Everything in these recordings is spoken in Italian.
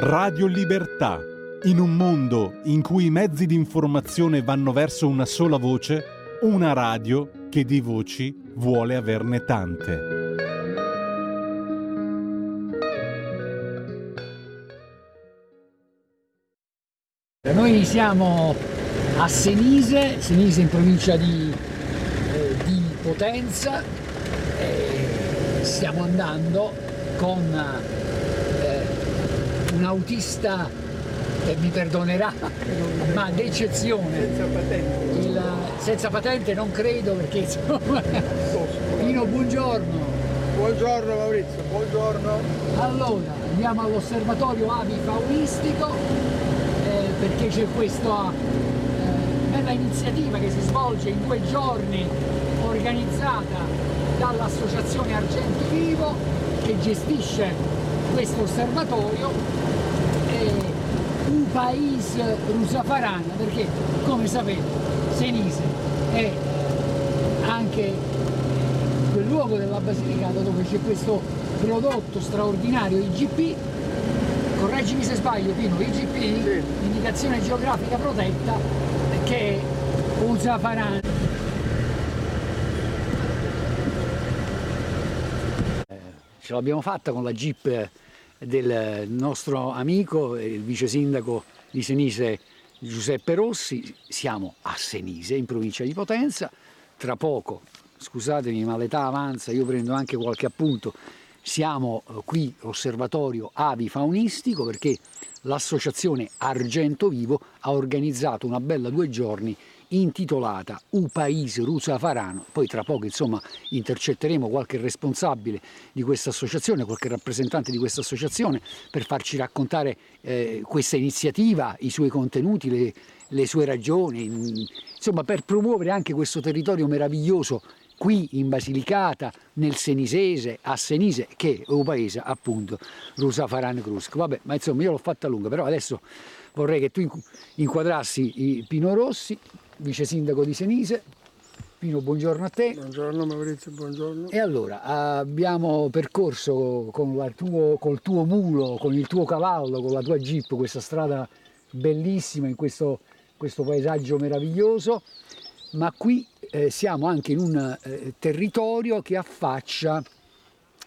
Radio Libertà. In un mondo in cui i mezzi di informazione vanno verso una sola voce, una radio che di voci vuole averne tante. Noi siamo a Senise, Senise in provincia di, eh, di Potenza, e stiamo andando con un autista che mi perdonerà, ma d'eccezione. Senza patente. Il, senza patente non credo perché insomma. Pino, buongiorno. Buongiorno Maurizio, buongiorno. Allora, andiamo all'osservatorio avifaunistico eh, perché c'è questa eh, bella iniziativa che si svolge in quei giorni organizzata dall'associazione Argento Vivo che gestisce questo osservatorio paese rusafarana perché come sapete Senise è anche quel luogo della Basilicata dove c'è questo prodotto straordinario IGP correggimi se sbaglio Pino IGP indicazione geografica protetta che è Usafarana ce l'abbiamo fatta con la jeep del nostro amico il vice sindaco di Senise Giuseppe Rossi. Siamo a Senise in provincia di Potenza. Tra poco scusatemi ma l'età avanza io prendo anche qualche appunto. Siamo eh, qui osservatorio avifaunistico perché l'associazione Argento Vivo ha organizzato una bella due giorni intitolata U Paese Rusa Farano, poi tra poco insomma intercetteremo qualche responsabile di questa associazione, qualche rappresentante di questa associazione per farci raccontare eh, questa iniziativa, i suoi contenuti, le, le sue ragioni, insomma per promuovere anche questo territorio meraviglioso qui in Basilicata, nel Senisese, a Senise, che è un paese appunto Rusa Faran Crusco. Vabbè, ma insomma io l'ho fatta lunga, però adesso vorrei che tu inquadrassi Pino Rossi, vice sindaco di Senise. Pino, buongiorno a te. Buongiorno Maurizio, buongiorno. E allora, abbiamo percorso con tuo, col tuo mulo, con il tuo cavallo, con la tua jeep, questa strada bellissima in questo, questo paesaggio meraviglioso, ma qui eh, siamo anche in un eh, territorio che affaccia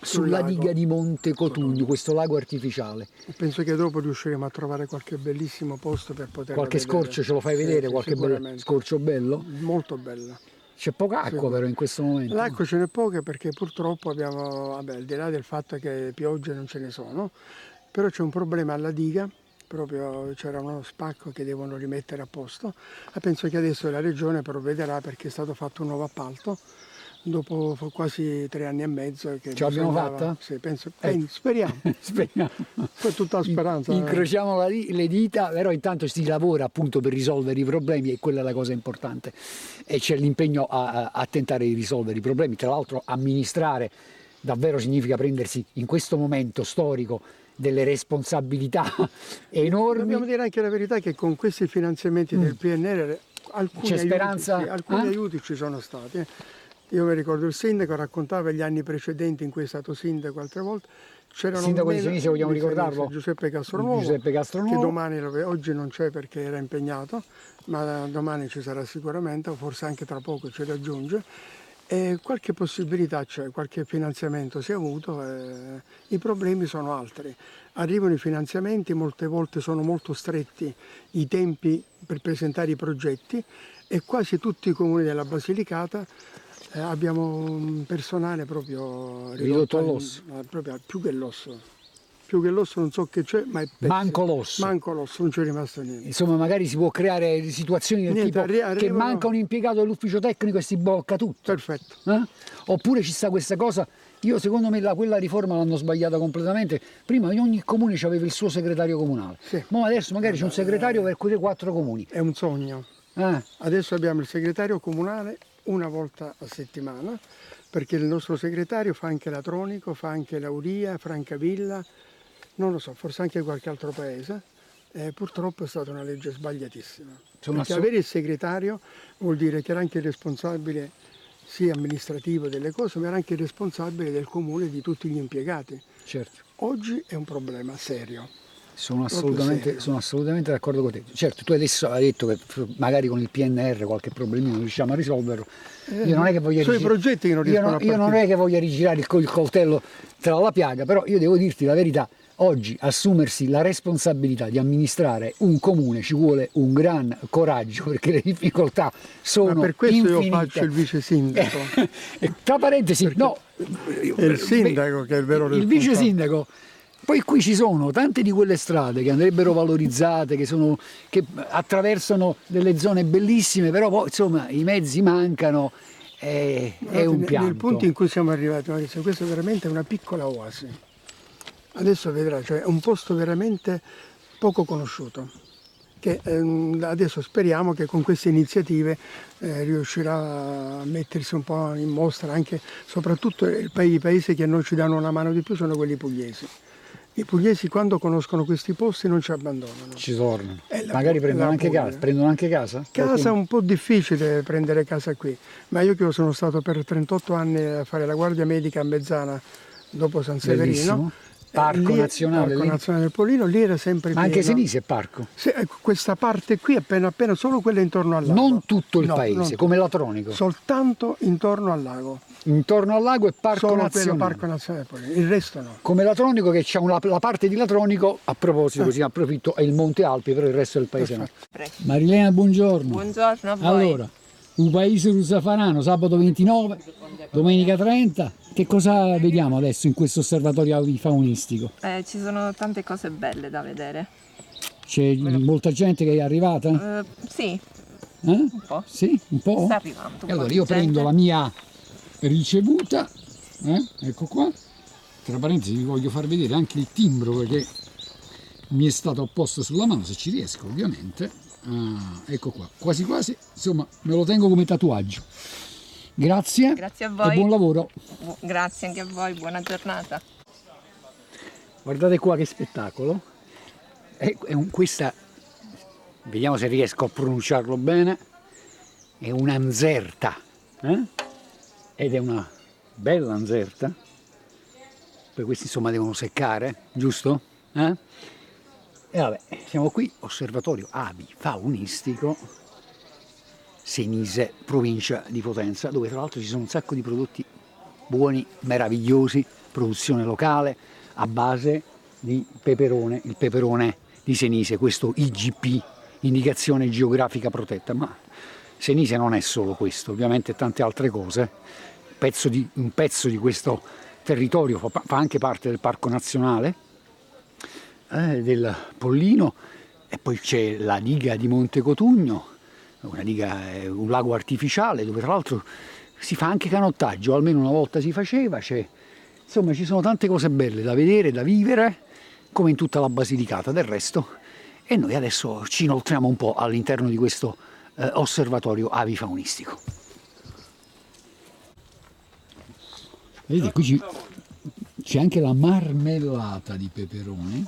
sulla diga di Monte Cotugno, questo lago artificiale. Penso che dopo riusciremo a trovare qualche bellissimo posto per poter Qualche scorcio ce lo fai vedere, sì, qualche bel scorcio bello? Molto bello. C'è poca acqua però in questo momento. L'acqua ce n'è poca perché purtroppo abbiamo, vabbè, al di là del fatto che piogge non ce ne sono, però c'è un problema alla diga, proprio c'era uno spacco che devono rimettere a posto e penso che adesso la regione provvederà perché è stato fatto un nuovo appalto dopo quasi tre anni e mezzo. Che Ce l'abbiamo fatta? Sì, penso, Eh. speriamo. Speriamo. Poi tutta la speranza. Incrociamo la di- le dita, però intanto si lavora appunto per risolvere i problemi e quella è la cosa importante. E c'è l'impegno a, a- tentare di risolvere i problemi. Tra l'altro amministrare davvero significa prendersi in questo momento storico delle responsabilità enormi. Dobbiamo dire anche la verità che con questi finanziamenti del PNR alcuni, Mm. C'è aiuti, speranza? sì, alcuni Eh? aiuti ci sono stati. Io mi ricordo il sindaco raccontava gli anni precedenti in cui è stato sindaco altre volte. C'erano Il sindaco di Senise, vogliamo ricordarlo? Giuseppe Castronuovo, Giuseppe Castronuovo. che domani oggi non c'è perché era impegnato, ma domani ci sarà sicuramente, o forse anche tra poco ci raggiunge. E qualche possibilità c'è, qualche finanziamento si è avuto, eh, i problemi sono altri. Arrivano i finanziamenti, molte volte sono molto stretti i tempi per presentare i progetti e quasi tutti i comuni della Basilicata eh, abbiamo un personale proprio Ridotto al- all'osso. eh, proprio più che l'osso. Più che l'osso non so che c'è, ma è pezzo. Manco l'osso. Manco l'osso, non c'è rimasto niente. Insomma, magari si può creare situazioni del Niente, tipo arri- che arrivano- manca un impiegato dell'ufficio tecnico e si blocca tutto. Perfetto. Eh? Oppure ci sta questa cosa, io secondo me la- quella riforma l'hanno sbagliata completamente. Prima ogni comune aveva il suo segretario comunale, Sì. ma adesso magari c'è un segretario per quei quattro comuni. È un sogno. Eh, Adesso abbiamo il segretario comunale una volta a settimana, perché il nostro segretario fa anche Latronico, fa anche Lauria, Francavilla, non lo so, forse anche qualche altro paese. Eh, purtroppo è stata una legge sbagliatissima. Sono perché avere il segretario vuol dire che era anche il responsabile sia amministrativo delle cose, ma era anche il responsabile del comune e di tutti gli impiegati. certo. Oggi è un problema serio. Sono assolutamente, sono assolutamente, d'accordo con te. Certo, tu adesso hai detto che magari con il PNR qualche problemino riusciamo a risolverlo. Io non è che voglio Sono i rigirare- progetti che non io, non- a io non è che voglio rigirare il, col- il coltello tra la piaga, però io devo dirti la verità. Oggi assumersi la responsabilità di amministrare un comune ci vuole un gran coraggio perché le difficoltà sono Ma per questo io infinite. faccio il vice sindaco. Tra parentesi, no, È il sindaco che è il vero il vice responsabile. sindaco. Poi qui ci sono tante di quelle strade che andrebbero valorizzate, che, sono, che attraversano delle zone bellissime, però poi insomma i mezzi mancano, è, è un Nel- pianto. Nel punto in cui siamo arrivati, Maurizio, questo è veramente una piccola oasi. Adesso vedrà, cioè è un posto veramente poco conosciuto. Che ehm, adesso speriamo che con queste iniziative eh, riuscirà a mettersi un po' in mostra anche, soprattutto i paesi che a noi ci danno una mano di più sono quelli pugliesi. I pugliesi quando conoscono questi posti non ci abbandonano. Ci tornano. La- Magari prendono la anche, casa, prendono anche casa? Casa è un po' difficile prendere casa qui, ma io che sono stato per 38 anni a fare la guardia medica a Mezzana dopo San Severino. Bellissimo. Parco lì- nazionale Parco lì? nazionale del Polino, lì era sempre Ma anche pieno. Senise è parco. Sì, ecco, questa parte qui appena appena solo quella intorno al lago. Non tutto il No, paese, come Latronico. Soltanto intorno al lago. Intorno al lago è parco solo nazionale. Parco Nazionale il resto no. Come Latronico che c'ha una, la parte di Latronico, a proposito, così approfitto, è il Monte Alpi, però il resto del paese no. Marilena, buongiorno. Buongiorno a voi. Allora, un paese rusafarano, sabato 29, domenica 30. Che cosa vediamo adesso in questo osservatorio avifaunistico? Eh, ci sono tante cose belle da vedere. C'è molta gente che è arrivata? Eh, sì, Eh? un po'. Sì, un po'? Sta arrivando. un E allora po' io gente. prendo la mia ricevuta, eh, ecco qua, tra parentesi vi voglio far vedere anche il timbro perché mi è stato apposto sulla mano, se ci riesco ovviamente. Ah, ecco qua, quasi quasi, insomma me lo tengo come tatuaggio. Grazie, Grazie a e voi. buon lavoro. Grazie anche a voi, buona giornata. Guardate qua che spettacolo. È, è un- questa, vediamo se riesco a pronunciarlo bene, è un'anzerta. eh? Ed è una bella anzerta. Poi questi insomma devono seccare, giusto? Eh? E vabbè, siamo qui, osservatorio avi faunistico, Senise, provincia di Potenza, dove tra l'altro ci sono un sacco di prodotti buoni, meravigliosi, produzione locale a base di peperone, il peperone di Senise, questo IGP, indicazione geografica protetta, ma Senise non è solo questo, ovviamente tante altre cose. Pezzo di- un pezzo di questo territorio fa, fa anche parte del Parco Nazionale eh, del Pollino e poi c'è la diga di Monte Cotugno, una diga, eh, un lago artificiale dove tra l'altro si fa anche canottaggio, almeno una volta si faceva, c'è- insomma ci sono tante cose belle da vedere, da vivere, come in tutta la Basilicata del resto, e noi adesso ci inoltriamo un po' all'interno di questo eh, osservatorio avifaunistico. Vedete, qui c'è anche la marmellata di peperone.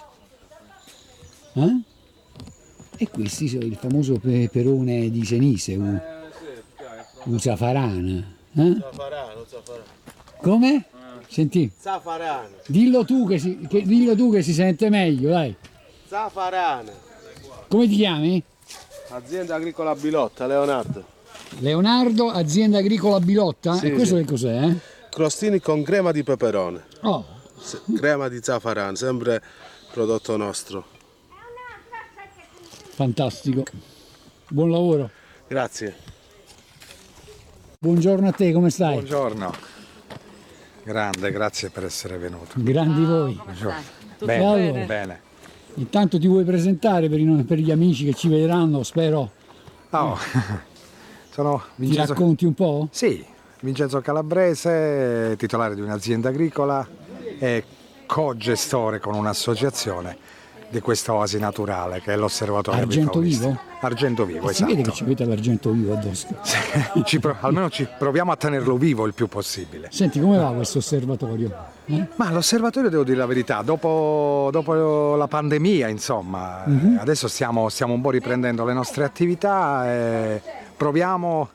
Eh? E questi sono il famoso peperone di Senise, u- usafarana. Eh? Zafarano, zafarano. Come? Senti, Zafarano. dillo tu, che si, che- dillo tu che si sente meglio, dai. Zafarano. Come ti chiami? Azienda agricola Bilotta, Leonardo. Leonardo, azienda agricola Bilotta? Sì, e questo sì. che cos'è? eh? Crostini con crema di peperone. Oh, Se- Crema di zafarano, sempre prodotto nostro. fantastico. Buon lavoro. Grazie. Buongiorno a te, come stai? Buongiorno. Grande, grazie per essere venuto. Grandi voi. Tutto E allora? bene? Bene. Intanto ti vuoi presentare per, i- per gli amici che ci vedranno, spero. Oh, sono Ti Vincenzo, racconti un po'? sì, Vincenzo Calabrese, titolare di un'azienda agricola e co-gestore con un'associazione di questa oasi naturale che è l'osservatorio Argento. Vivo? Argento vivo, Si vede che esatto. ci avete l'argento vivo addosso. Ci pro- almeno ci proviamo a tenerlo vivo il più possibile. Senti, come va questo osservatorio? Eh? Ma l'osservatorio devo dire la verità, dopo, dopo la pandemia, insomma, Mhm. eh, adesso stiamo, stiamo un po' riprendendo le nostre attività e proviamo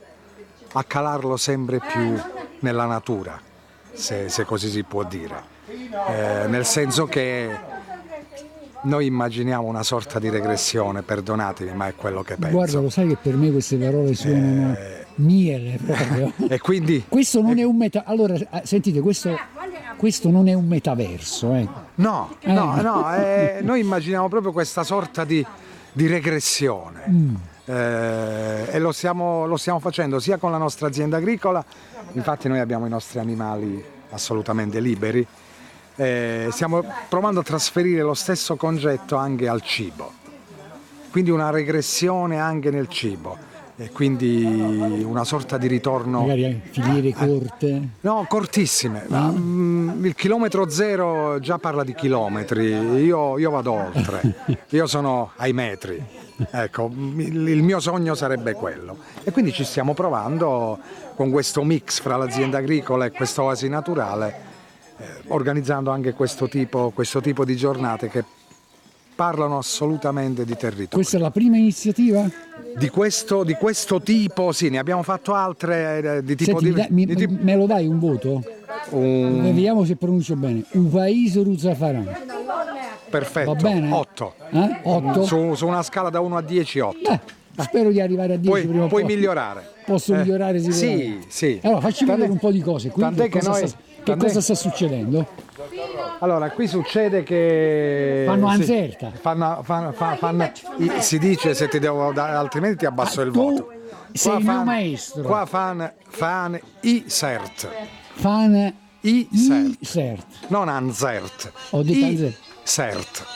a calarlo sempre più nella natura, se, se così si può dire. Eh, nel senso che noi immaginiamo una sorta di regressione, perdonatemi, ma è quello che penso. Guarda, lo sai che per me queste parole suonano miele proprio. E quindi Questo non è un meta. Allora, eh, sentite, questo, questo non è un metaverso, eh. no, no, no, eh, noi immaginiamo proprio questa sorta di, di regressione. Eh, e lo stiamo, lo stiamo facendo sia con la nostra azienda agricola, infatti noi abbiamo i nostri animali assolutamente liberi, eh, stiamo provando a trasferire lo stesso concetto anche al cibo, quindi una regressione anche nel cibo e quindi una sorta di ritorno... Magari filiere corte. No, cortissime. Ma, mm, il chilometro zero già parla di chilometri, io, io vado oltre, io sono ai metri. Ecco, il, mio sogno sarebbe quello. E quindi ci stiamo provando con questo mix fra l'azienda agricola e questa oasi naturale, eh, organizzando anche questo tipo, questo tipo di giornate che parlano assolutamente di territorio. Questa è la prima iniziativa? Di questo, di questo tipo, sì, ne abbiamo fatto altre eh, di tipo Senti, di- dai- mi- di tipo- me lo dai un voto? un- Vediamo se pronuncio bene. Uvaiso Ruzzafaran. perfetto. Va bene? 8. Eh? 8? Su, su una scala da 1 a 10, 8. Beh, spero di arrivare a 10 Puoi, prima puoi poi. migliorare. Posso Eh, migliorare sicuramente. Sì, sì. Allora, facci Tant'è- vedere un po' di cose. Qui tant'è che, noi- sta, che cosa sta succedendo? Allora, qui succede che... Fanno sì, anzerta. fanno, fanno- fa- fanno- i- si dice se ti devo dare, altrimenti ti abbasso il Ah, tu voto. sei il mio maestro. Qua fan, fan i cert. Fan I i cert. Non anzert. Ho detto anzert. cert.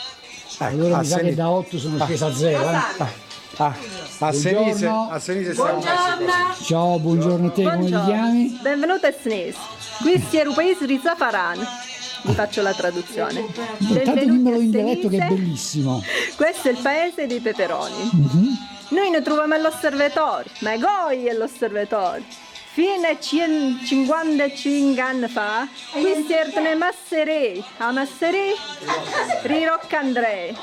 Ecco, Allora a mi sa che da 8 sono scesa a 0. Eh? Ah, a Senise, Buongiorno. a Senise stiamo messi Ciao, buongiorno a te, come ti chiami? Benvenuto a Snes. Questo è il paese di Zafaran. Vi faccio la traduzione. Intanto dimmelo a in dialetto che è bellissimo. Questo è il paese dei peperoni. Mhm. Noi ne troviamo all'osservatorio, ma Goi è l'osservatorio. Fino a 155 anni fa, questi erano i masserei. A masserei, Rirocca Andrei.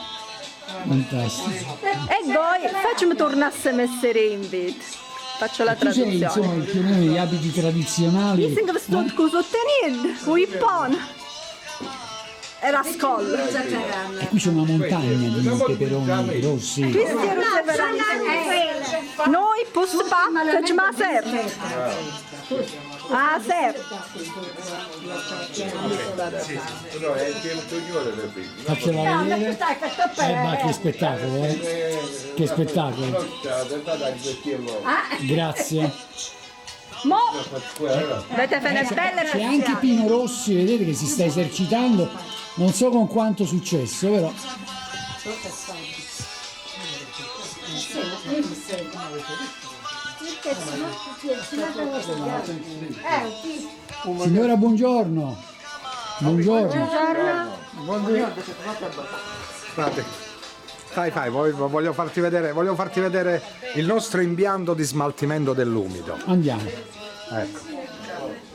Fantastico. E Goi, facciamo tornare a messerei invece. Faccio la Tu sei insomma traduzione. il pioniere degli abiti tradizionali. Mi sembra che sto con sostenere, con E la scolla. E qui c'è una montagna di peperoni rossi. Noi posso fare, facciamo a serra. A serra. Faccela vedere. Eh, ma che spettacolo, eh? Che spettacolo. Grazie. Mo, avete fare belle C'è anche Pino Rossi, vedete che si sta esercitando. Non so con quanto successo, però. Signora, buongiorno. Buongiorno. Guardate. Fai, fai, voglio, voglio farti vedere, voglio farti vedere il nostro impianto di smaltimento dell'umido. Andiamo. Ecco.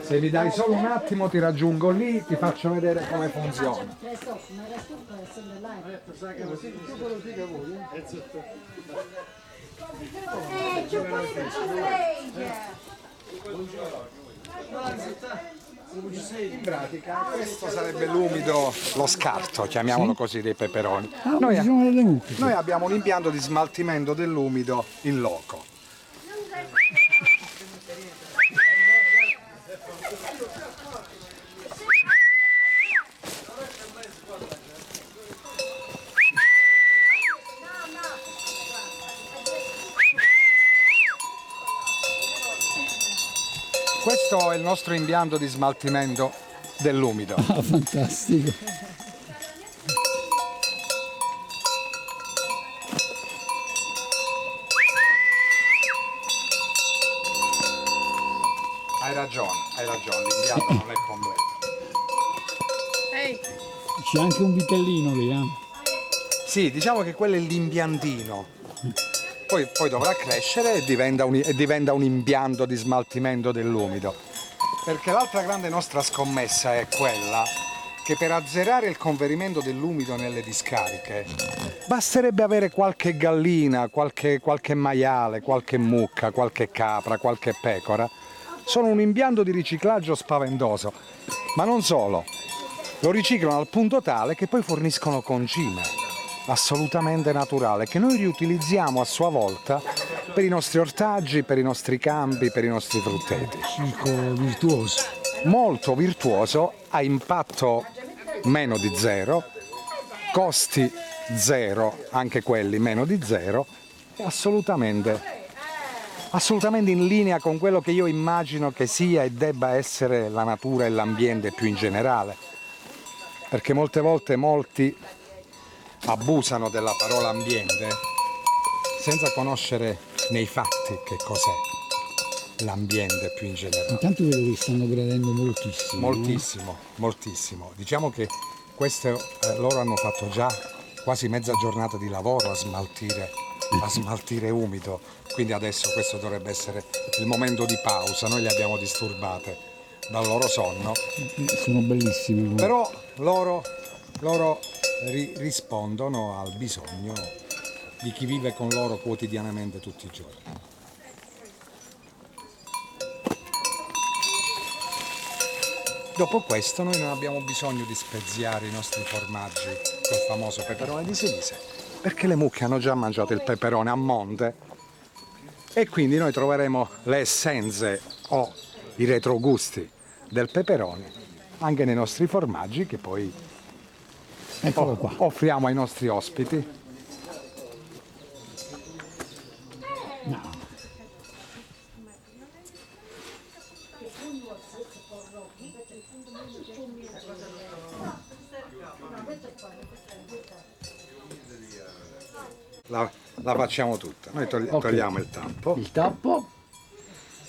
Se mi dai solo un attimo ti raggiungo lì, ti faccio vedere come funziona. In pratica questo sarebbe l'umido, lo scarto, chiamiamolo così, dei peperoni. Ah, Noi, noi abbiamo un impianto di smaltimento dell'umido in loco. Questo è il nostro impianto di smaltimento dell'umido. Ah, fantastico. Hai ragione, hai ragione, l'impianto non è completo. C'è anche un vitellino lì, eh? Sì, diciamo che quello è l'impiantino. Poi, poi dovrà crescere e diventa, un, e diventa un impianto di smaltimento dell'umido. Perché l'altra grande nostra scommessa è quella che per azzerare il conferimento dell'umido nelle discariche basterebbe avere qualche gallina, qualche, qualche maiale, qualche mucca, qualche capra, qualche pecora. Sono un impianto di riciclaggio spaventoso. Ma non solo, lo riciclano al punto tale che poi forniscono concime. Assolutamente naturale che noi riutilizziamo a sua volta per i nostri ortaggi, per i nostri campi, per i nostri frutteti. Circo virtuoso. Molto virtuoso, ha impatto meno di zero, costi zero, anche quelli meno di zero, assolutamente, assolutamente in linea con quello che io immagino che sia e debba essere la natura e l'ambiente più in generale. Perché molte volte molti abusano della parola ambiente senza conoscere nei fatti che cos'è l'ambiente più in generale. Intanto vedo che stanno gradendo moltissimo. Moltissimo, moltissimo. Diciamo che queste eh, loro hanno fatto già quasi mezza giornata di lavoro a smaltire, a smaltire umido, quindi adesso questo dovrebbe essere il momento di pausa, noi le abbiamo disturbate dal loro sonno, Sono bellissimi. però loro, loro ri- rispondono al bisogno di chi vive con loro quotidianamente tutti i giorni. Dopo questo noi non abbiamo bisogno di speziare i nostri formaggi col famoso peperone di Sinise, perché le mucche hanno già mangiato il peperone a monte e quindi noi troveremo le essenze o i retrogusti del peperone anche nei nostri formaggi che poi Eccolo qua. offriamo ai nostri ospiti. La, la facciamo tutta. Noi togli- Ok. togliamo il tappo. Il tappo.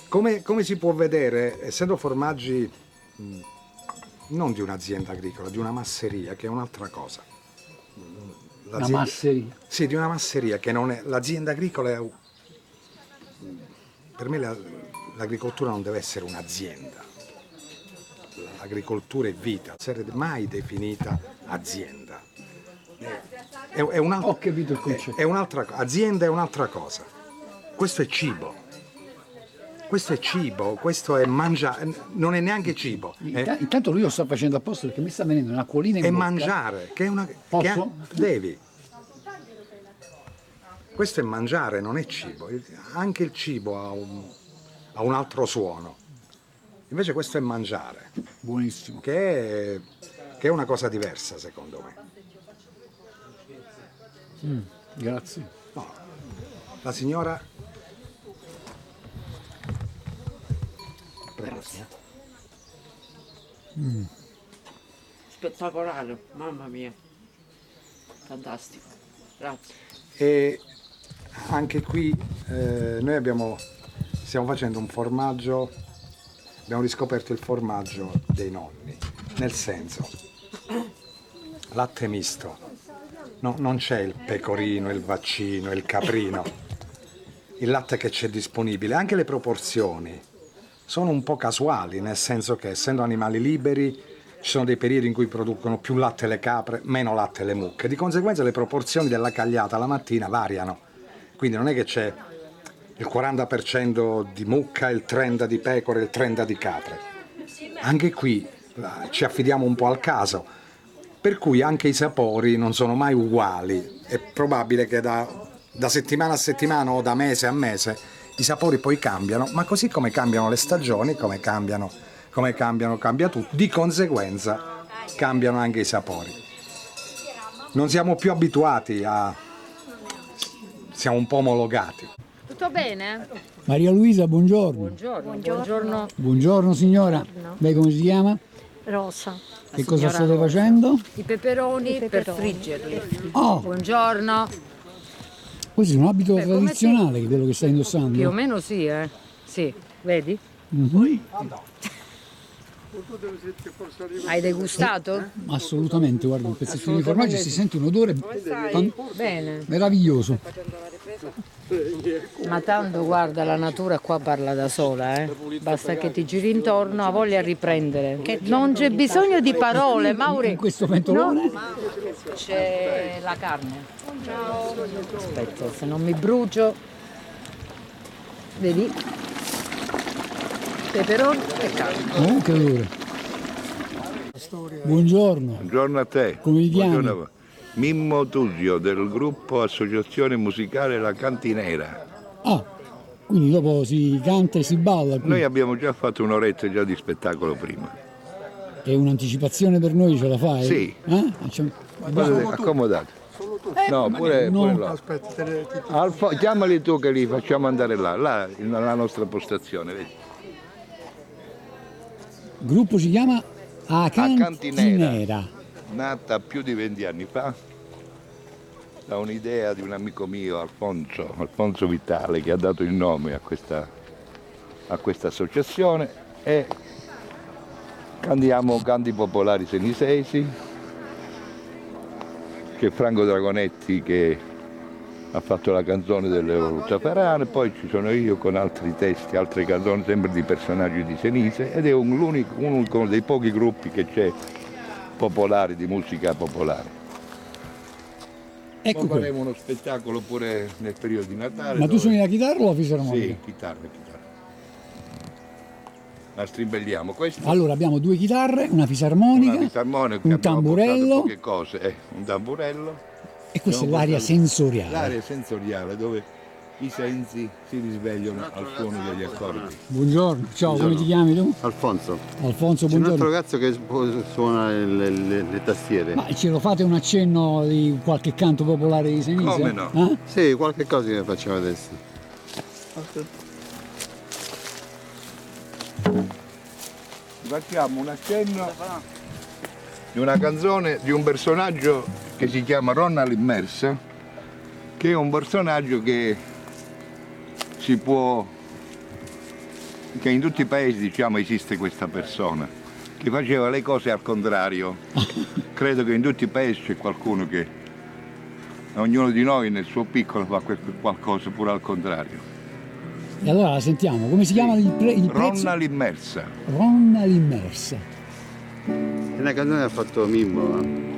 Come, come si può vedere, essendo formaggi mh, non di un'azienda agricola, di una masseria, che è un'altra cosa. Mm, Una L'azienda- masseria. Sì, di una masseria che non è. L'azienda agricola è. Per me la- l'agricoltura non deve essere un'azienda. L'agricoltura è vita, non essere mai definita azienda. È, è un'altra, Ho capito il concetto. è un'altra co- azienda è un'altra cosa. Questo è cibo. Questo è cibo, questo è mangiare, non è neanche cibo, è, Inta- Intanto lui lo sta facendo apposta perché mi sta venendo un'acquolina in è bocca. mangiare, che è una... che Posso? ha- devi. Questo è mangiare, non è cibo. Anche il cibo ha un, ha un altro suono. Invece questo è mangiare, Buonissimo. che è, che è una cosa diversa secondo me. Grazie. No. La signora... Prego. Spettacolare, mamma mia. Fantastico. Grazie. E anche qui eh, noi abbiamo, stiamo facendo un formaggio, abbiamo riscoperto il formaggio dei nonni, nel senso, latte misto, No, non c'è il pecorino, il vaccino, il caprino, il latte che c'è disponibile, anche le proporzioni sono un po' casuali, nel senso che essendo animali liberi ci sono dei periodi in cui producono più latte le capre, meno latte le mucche, di conseguenza le proporzioni della cagliata la mattina variano, quindi non è che c'è il 40% di mucca, il 30% di pecore, il 30% di capre. Anche qui eh, ci affidiamo un po' al caso, per cui anche i sapori non sono mai uguali. È probabile che da, da settimana a settimana o da mese a mese i sapori poi cambiano, ma così come cambiano le stagioni, come cambiano, come cambiano, cambia tutto, di conseguenza cambiano anche i sapori. Non siamo più abituati a... siamo un po' omologati. Tutto bene? Maria Luisa, buongiorno. Buongiorno. Buongiorno. Buongiorno signora. Lei come si chiama? Rosa. Che cosa state facendo? I peperoni, per friggerli. Oh, Buongiorno. Questo è un abito Beh, tradizionale, quello che stai Più o indossando. meno sì, eh. Sì, vedi? Mhm. Hai degustato? Assolutamente, guarda, un pezzettino di formaggio si sente un odore Bene. meraviglioso. Ma tanto guarda, la natura qua parla da sola, eh. Basta che ti giri intorno, ha voglia a riprendere. Non c'è bisogno di parole, Mauri. In questo pentolone? C'è la carne. Aspetta, se non mi brucio. Vedi? Peperoni e carne. Oh, che. Buongiorno. Buongiorno a te. Come ti chiami? Buongiorno a voi. Mimmo Tusio del gruppo Associazione Musicale La Cantinera. Ah, quindi dopo si canta e si balla. Noi abbiamo già fatto un'oretta già di spettacolo prima. È un'anticipazione per noi, ce la fai? Sì. Eh? Guardate, accomodate. No, pure, no. pure là. Aspetta, te le- ti- ti- Alfo- chiamali tu che li facciamo andare là, là, nella nostra postazione, vedi? Gruppo si chiama A Cantinera. Cantinera. Nata più di 20 anni fa da un'idea di un amico mio, Alfonso, Alfonso Vitale, che ha dato il nome a questa, a questa associazione e cantiamo canti popolari senisesi, c'è Franco Dragonetti che ha fatto la canzone delle Zaffarane, poi ci sono io con altri testi, altre canzoni sempre di personaggi di Senise ed è un, l'unico- uno dei pochi gruppi che c'è popolari, di musica popolare. Ecco Poi faremo uno spettacolo pure nel periodo di Natale. Ma tu dove- suoni la chitarra o la fisarmonica? Sì, chitarra, chitarra. La strimbelliamo. Questa Allora abbiamo due chitarre, una fisarmonica, una fisarmonica, un tamburello poche cose, eh, un tamburello. E questa è portato- sensoriale. L'area sensoriale dove i sensi si risvegliano al suono degli accordi. Buongiorno, ciao, come ti chiami tu? Alfonso. Alfonso, C'è un altro buongiorno. ragazzo che suona le, le- le tastiere. Ma ce lo fate un accenno di qualche canto popolare di Senise? Come no? Eh? Sì, qualche cosa che facciamo adesso. Facciamo un accenno di una canzone di un personaggio che si chiama Ronald Immersa, che è un personaggio che si può che in tutti i paesi diciamo esiste questa persona che faceva le cose al contrario. Credo che in tutti i paesi c'è qualcuno che ognuno di noi nel suo piccolo fa qualcosa pure al contrario. E allora la sentiamo, come si chiama il, pre- il pezzo? Ronald Immersa. Ronna l'immersa. È una canzone che ha fatto Mimmo. eh.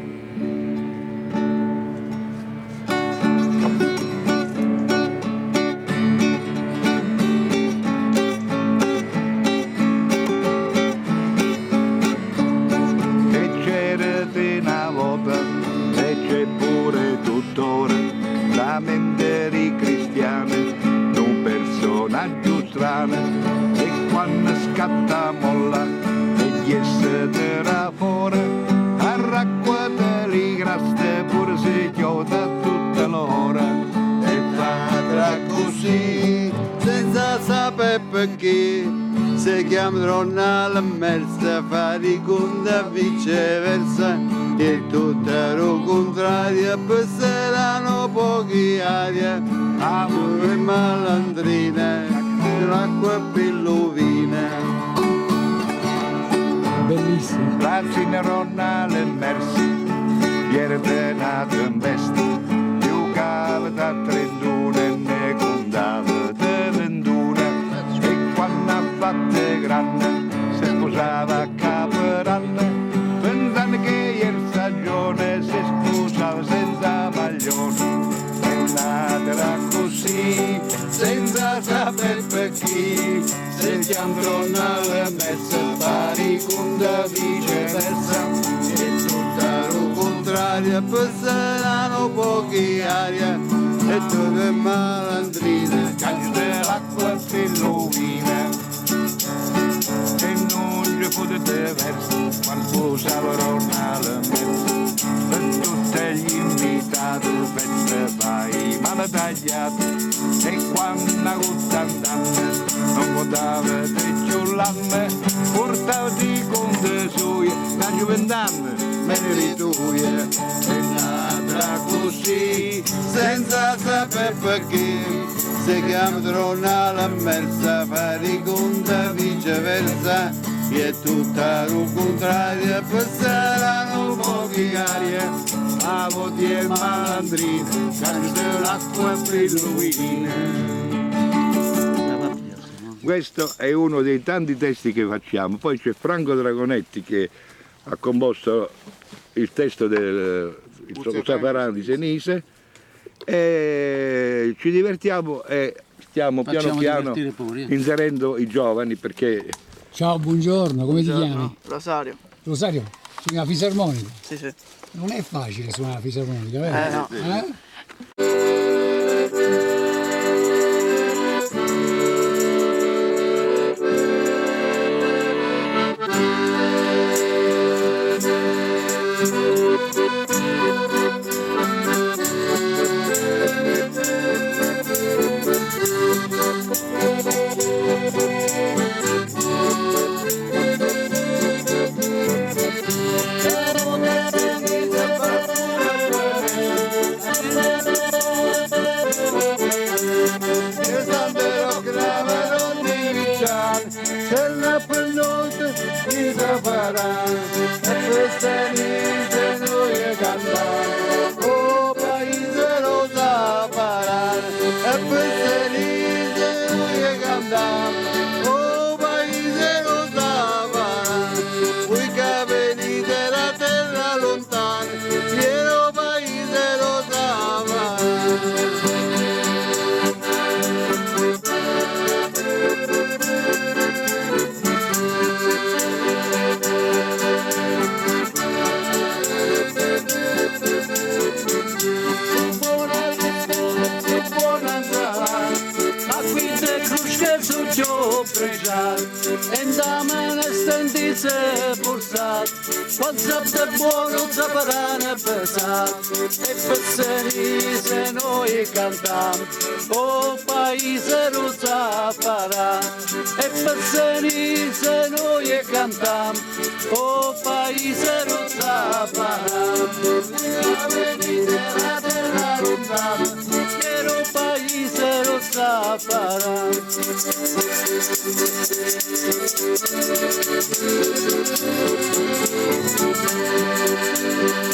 Donna l'immersa, fare conta viceversa, e tutto era il contrario, passeranno pochi aria, a e malandrina, l'acqua pilluvina. Bellissimo. La cineronna l'immersa, ieri tenato in veste, contrario, passeranno pochi aria, e tutto è malandrina. cagli dell'acqua e pilluvina, e non ci potete verso, usavano alle messe, per tutti gli invitati, fette fai male tagliate, e quando a ottant'anni non potevate più lamme, portati con le sue, da giovent'anni, me ne rituie, È nata così, senza sapere perché, chiama donna l'immersa, fare conta viceversa, e tutta il contrario, passeranno pochi aria, a voti e malandrine, cante l'acqua e pilluine. Questo è uno dei tanti testi che facciamo. Poi c'è Franco Dragonetti che ha composto il testo del il Safarano di Senise e ci divertiamo e stiamo piano Facciamo piano divertire pure. inserendo i giovani perché Ciao, buongiorno, come ti chiami? Rosario. Rosario, si chiama fisarmonica. Sì, sì. Non è facile suonare la fisarmonica, vero? Eh, no. Eh? zaparam Thank you.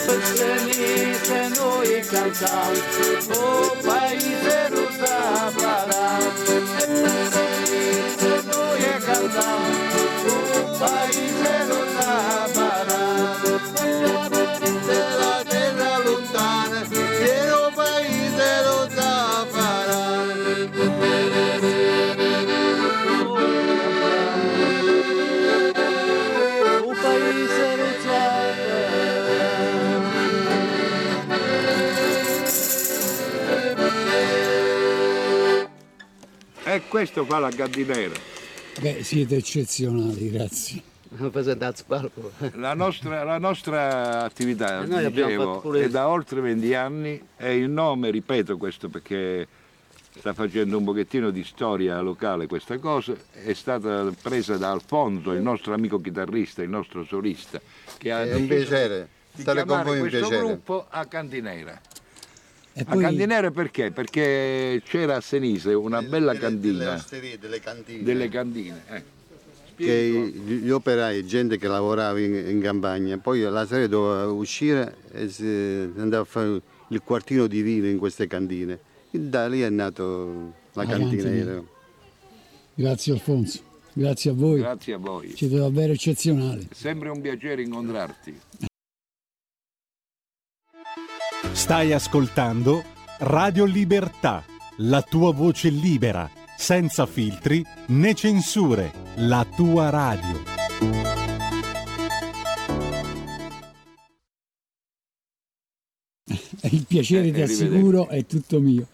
E pesseni se noi cantam O paese questo fa la gardinera. Beh, siete eccezionali, grazie. La nostra, la nostra attività E abbiamo dicevo, pure- è da oltre 20 anni e il nome, ripeto questo perché sta facendo un pochettino di storia locale questa cosa, è stata presa da Alfonso, il nostro amico chitarrista, il nostro solista, che ha È un deciso piacere di stare con chiamare voi, un questo piacere. gruppo a Cantinera. E A Cantinera perché? Perché c'era a Senise una bella delle cantina, osterie, delle cantine. delle cantine. eh. che gli operai, gente che lavorava in, in campagna, poi la sera doveva uscire e si andava a fare il quartino di vino in queste cantine. E da lì è nato la La cantina. cantina. Grazie Alfonso, grazie a voi. Grazie a voi. Siete davvero eccezionali. È sempre un piacere incontrarti. Stai ascoltando Radio Libertà, la tua voce libera, senza filtri né censure, la tua radio. Il piacere, Eh, ti assicuro, è tutto mio.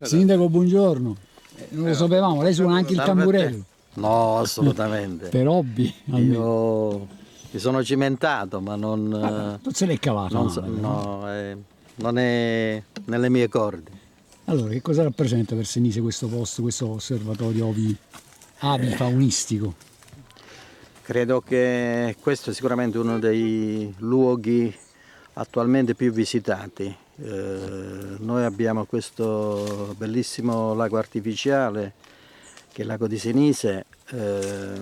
Sindaco, buongiorno. Eh, Non lo sapevamo, lei suona anche il tamburello. No, assolutamente. Per hobby, almeno. Io mi sono cimentato, ma non... Ah, non se l'è cavata Non, so- no? no, eh, non è nelle mie corde. Allora, che cosa rappresenta per Senise questo posto, questo osservatorio avi, avifaunistico? Credo che questo è sicuramente uno dei luoghi attualmente più visitati. Eh, noi abbiamo questo bellissimo lago artificiale che è il lago di Senise, eh,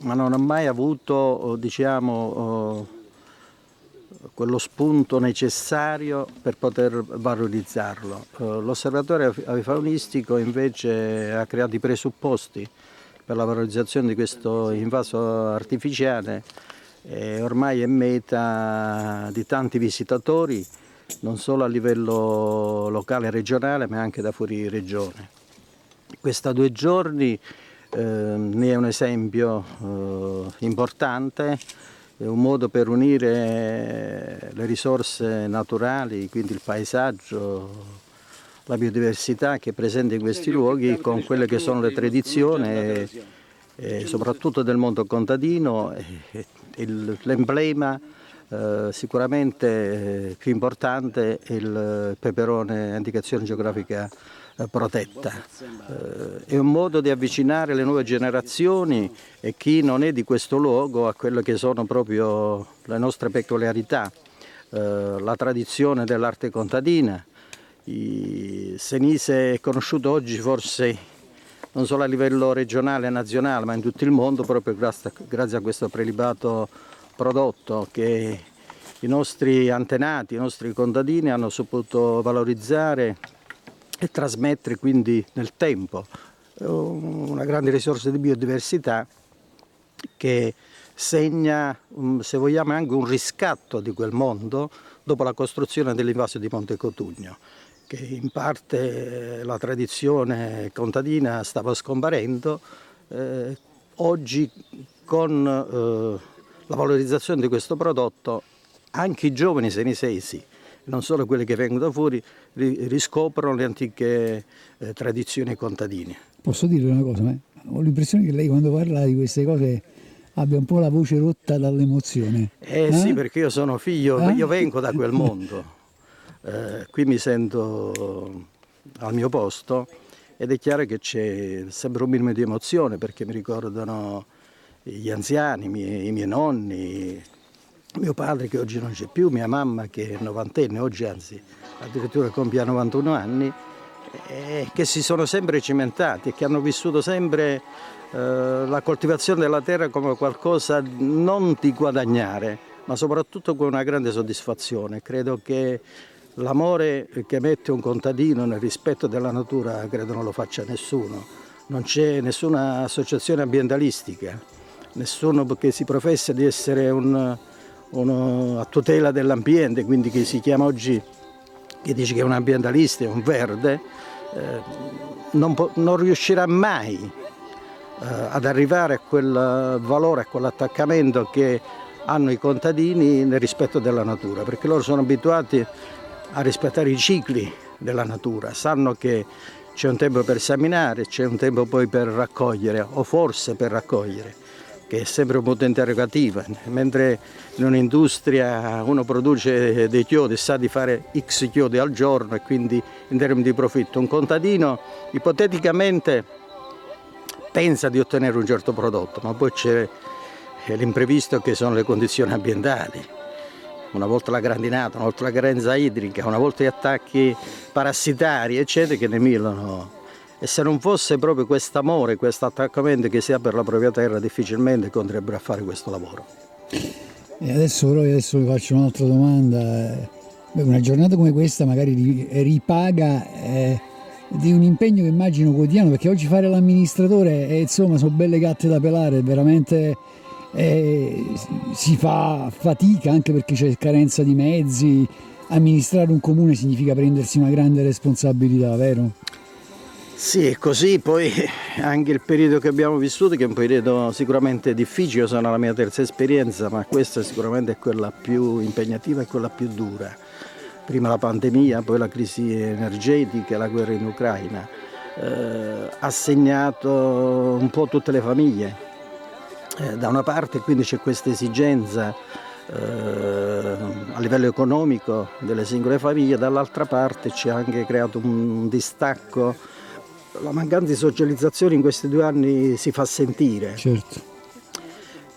ma non ho mai avuto, oh, diciamo, oh, quello spunto necessario per poter valorizzarlo. Eh, L'osservatorio avifaunistico invece ha creato i presupposti per la valorizzazione di questo invaso artificiale eh, ormai è meta di tanti visitatori, non solo a livello locale e regionale, ma anche da fuori regione. Questa due giorni eh, ne è un esempio eh, importante, è un modo per unire le risorse naturali, quindi il paesaggio, la biodiversità che è presente in questi luoghi con quelle che sono le tradizioni, e, e soprattutto del mondo contadino, e, il, l'emblema eh, sicuramente più importante è il peperone indicazione geografica eh, protetta. Eh, è un modo di avvicinare le nuove generazioni e chi non è di questo luogo a quelle che sono proprio le nostre peculiarità, eh, la tradizione dell'arte contadina. Senise è conosciuto oggi forse non solo a livello regionale e nazionale, ma in tutto il mondo proprio grazie a questo prelibato prodotto che i nostri antenati, i nostri contadini hanno saputo valorizzare e trasmettere quindi nel tempo una grande risorsa di biodiversità che segna, se vogliamo, anche un riscatto di quel mondo dopo la costruzione dell'invaso di Monte Cotugno, che in parte la tradizione contadina stava scomparendo, eh, oggi con eh, la valorizzazione di questo prodotto anche i giovani senisesi non solo quelli che vengono da fuori, riscoprono le antiche eh, tradizioni contadine. Posso dire una cosa? Ho l'impressione che lei quando parla di queste cose abbia un po' la voce rotta dall'emozione. Eh, eh? sì, perché io sono figlio, eh? io vengo da quel mondo. Eh, qui mi sento al mio posto ed è chiaro che c'è sempre un minimo di emozione perché mi ricordano gli anziani, i miei, i miei nonni, mio padre che oggi non c'è più, mia mamma che è novantenne, oggi anzi addirittura compie 91 anni, e che si sono sempre cimentati e che hanno vissuto sempre eh, la coltivazione della terra come qualcosa non di guadagnare, ma soprattutto con una grande soddisfazione. Credo che l'amore che mette un contadino nel rispetto della natura, credo non lo faccia nessuno. Non c'è nessuna associazione ambientalistica, nessuno che si professa di essere un, uno a tutela dell'ambiente, quindi che si chiama oggi, che dice che è un ambientalista, è un verde, eh, non, non, riuscirà mai eh, ad arrivare a quel valore, a quell'attaccamento che hanno i contadini nel rispetto della natura, perché loro sono abituati a rispettare i cicli della natura, sanno che c'è un tempo per seminare, c'è un tempo poi per raccogliere o forse per raccogliere che è sempre un punto interrogativo, mentre in un'industria uno produce dei chiodi, sa di fare x chiodi al giorno e quindi in termini di profitto, un contadino ipoteticamente pensa di ottenere un certo prodotto, ma poi c'è l'imprevisto che sono le condizioni ambientali, una volta la grandinata, una volta la carenza idrica, una volta gli attacchi parassitari, eccetera, che ne milano e se non fosse proprio questo amore, questo attaccamento che si ha per la propria terra, difficilmente continuerebbe a fare questo lavoro. E adesso però adesso vi faccio un'altra domanda. Una giornata come questa magari ripaga eh, di un impegno che immagino quotidiano, perché oggi fare l'amministratore, eh, insomma, sono belle gatte da pelare, veramente eh, si fa fatica anche perché c'è carenza di mezzi. Amministrare un comune significa prendersi una grande responsabilità, vero? Sì, è così, poi anche il periodo che abbiamo vissuto, che è un periodo sicuramente difficile, sono alla mia terza esperienza, ma questa sicuramente è quella più impegnativa e quella più dura. Prima la pandemia, poi la crisi energetica, la guerra in Ucraina, eh, ha segnato un po' tutte le famiglie. Eh, da una parte quindi c'è questa esigenza eh, a livello economico delle singole famiglie, dall'altra parte c'è anche creato un distacco la mancanza di socializzazione in questi due anni si fa sentire. Certo.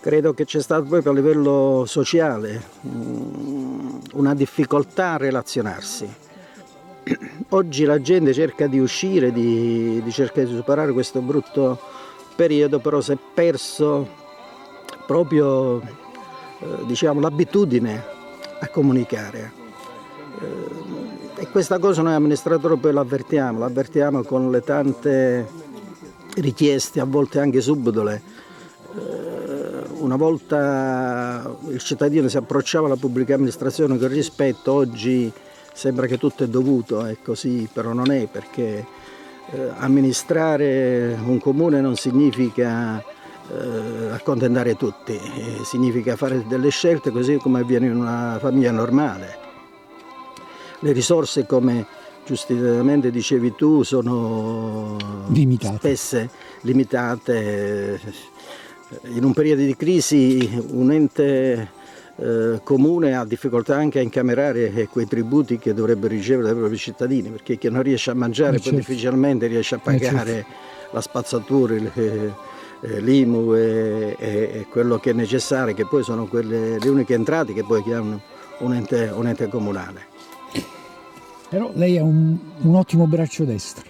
Credo che c'è stato proprio a livello sociale mm, una difficoltà a relazionarsi. Oggi la gente cerca di uscire, di, di cercare di superare questo brutto periodo, però si è perso proprio eh, diciamo, l'abitudine a comunicare. Eh, e questa cosa noi amministratori poi l'avvertiamo, l'avvertiamo con le tante richieste, a volte anche subdole. Eh, Una volta il cittadino si approcciava alla pubblica amministrazione con rispetto, oggi sembra che tutto è dovuto, è così, però non è perché eh, amministrare un comune non significa eh, accontentare tutti, significa fare delle scelte così come avviene in una famiglia normale. Le risorse, come giustamente dicevi tu, sono Limitate. spesse, limitate. In un periodo di crisi un ente eh, comune ha difficoltà anche a incamerare quei tributi che dovrebbe ricevere dai propri cittadini, perché chi non riesce a mangiare Eh, poi certo. difficilmente riesce a pagare certo. la spazzatura, eh, l'IMU e, e- e quello che è necessario, che poi sono quelle, le uniche entrate che poi hanno un ente, un ente comunale. Però lei ha un, un ottimo braccio destro.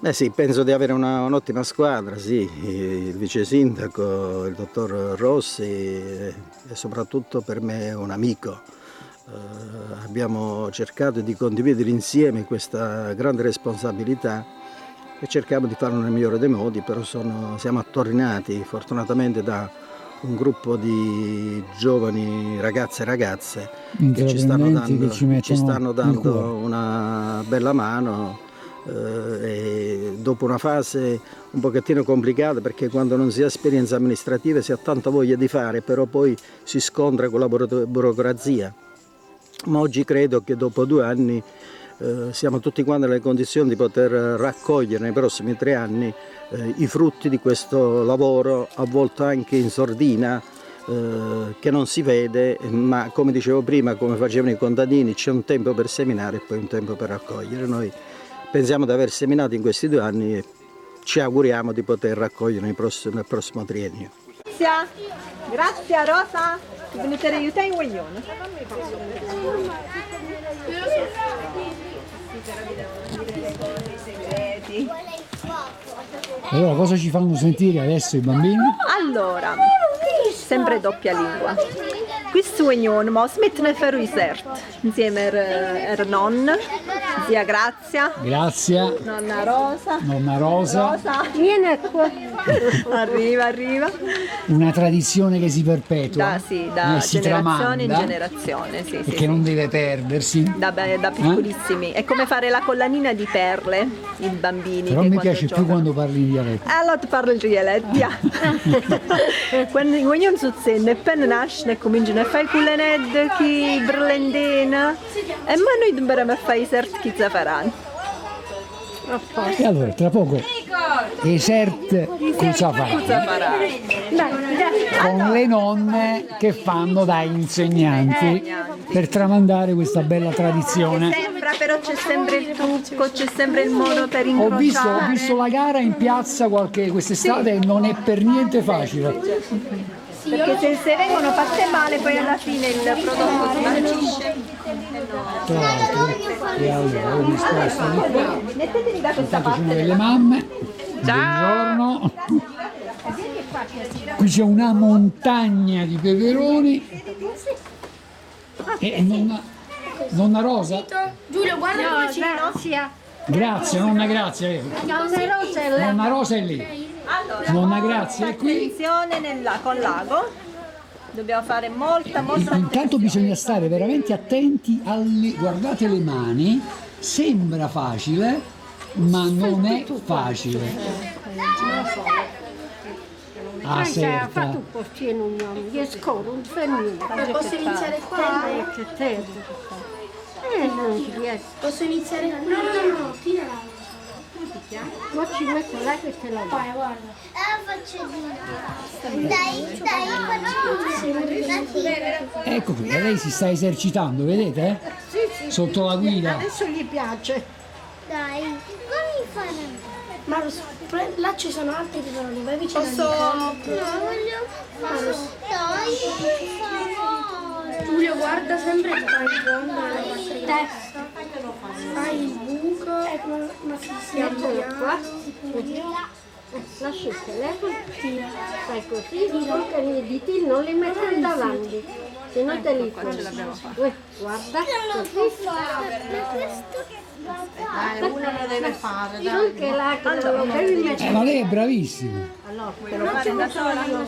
Beh sì, penso di avere una- un'ottima squadra, sì, il vice sindaco, il dottor Rossi e soprattutto per me un amico. Eh, abbiamo cercato di condividere insieme questa grande responsabilità e cerchiamo di farlo nel migliore dei modi, però sono- siamo attorninati fortunatamente da un gruppo di giovani ragazze e ragazze che ci stanno dando, ci mettono stanno dando una bella mano eh, dopo una fase un pochettino complicata perché quando non si ha esperienza amministrativa si ha tanta voglia di fare però poi si scontra con la buro- burocrazia. Ma oggi credo che dopo due anni eh, siamo tutti quanti nelle condizioni di poter raccogliere nei prossimi tre anni eh, i frutti di questo lavoro, a volte anche in sordina, eh, che non si vede, ma come dicevo prima, come facevano i contadini, c'è un tempo per seminare e poi un tempo per raccogliere. Noi pensiamo di aver seminato in questi due anni e ci auguriamo di poter raccogliere nel prossimo, nel prossimo triennio. Grazie, grazie Rosa, venite aiutare in guaglione. Allora cosa ci fanno sentire adesso i bambini? Allora, sempre doppia lingua. Questo guaglione, ma smettene per i cert, insieme a a nonna, zia Grazia, Grazie, nonna Rosa. nonna Rosa. Rosa, vieni qua. arriva, arriva. Una tradizione che si perpetua, Da, sì, da eh, si generazione in tramanda generazione, sì, e sì, che sì. non deve perdersi. Da, da piccolissimi. È come fare la collanina di perle, i bambini. Però che mi piace più giocano. quando parli in dialetto. Allora ti parlo il dialetto. Quando ognuno succede, appena nasce, cominciano a fare quelle ned, chi brillendina, e ma noi dobbiamo fare i certi chi faranno. E allora, tra poco, cosa Cosa fa? faranno? Con le nonne che fanno da insegnanti per tramandare questa bella tradizione. Sembra, però c'è sempre il trucco, c'è sempre il modo per Ho incrociare. visto, ho visto la gara in piazza qualche quest'estate e non è per niente facile. Perché se, se vengono fatte male poi alla fine il prodotto si marcisce. Tra l'altro, e allora io mi sposto di qua. Mettetevi da questa Intanto ci sono parte. delle mamme. Buongiorno. Qui c'è una montagna di peperoni. E nonna, nonna Rosa? Giulio, guarda no, grazie. Grazie, nonna Grazia. Nonna Rosa è là. Nonna Rosa è lì. Allora, Nonna Grazia è qui. attenzione nella, con l'ago. Dobbiamo fare molta, molta Intanto bisogna stare veramente attenti alle... Guardate le mani, sembra facile, ma non è facile. Ah, Ah, ha certo. fatto un portiere un nome, io scoro, non fa niente. Posso iniziare qua? Che terra. Eh, non ci riesco. Posso iniziare? No, no, no, tirala. Ma ci metto là che te la. Vai, guarda. Eh, faccio Dai, dai, faccio Ecco qui, lei si sta esercitando, vedete? Sì, sì. Sotto la guida. Adesso gli piace. Dai, fammi fare. Ma lo so, pre- là ci sono altri peperoni, vai vicino Posso-. No, voglio fare. Dai. Giulio, guarda sempre fai il fondo della testa. Fai il buco. Ecco, ma si Mettilo qua. Eh, Lascia il telefono. Fai così, tocca i diti, non li metti davanti. Se non te li Ecco qua ce l'abbiamo fatta. Uè, guarda. Dai, uno lo deve fare, dai. Non che là, che lo devi mettere. Eh, ma lei è bravissima. Allora, Vuoi provare da sola? Dopo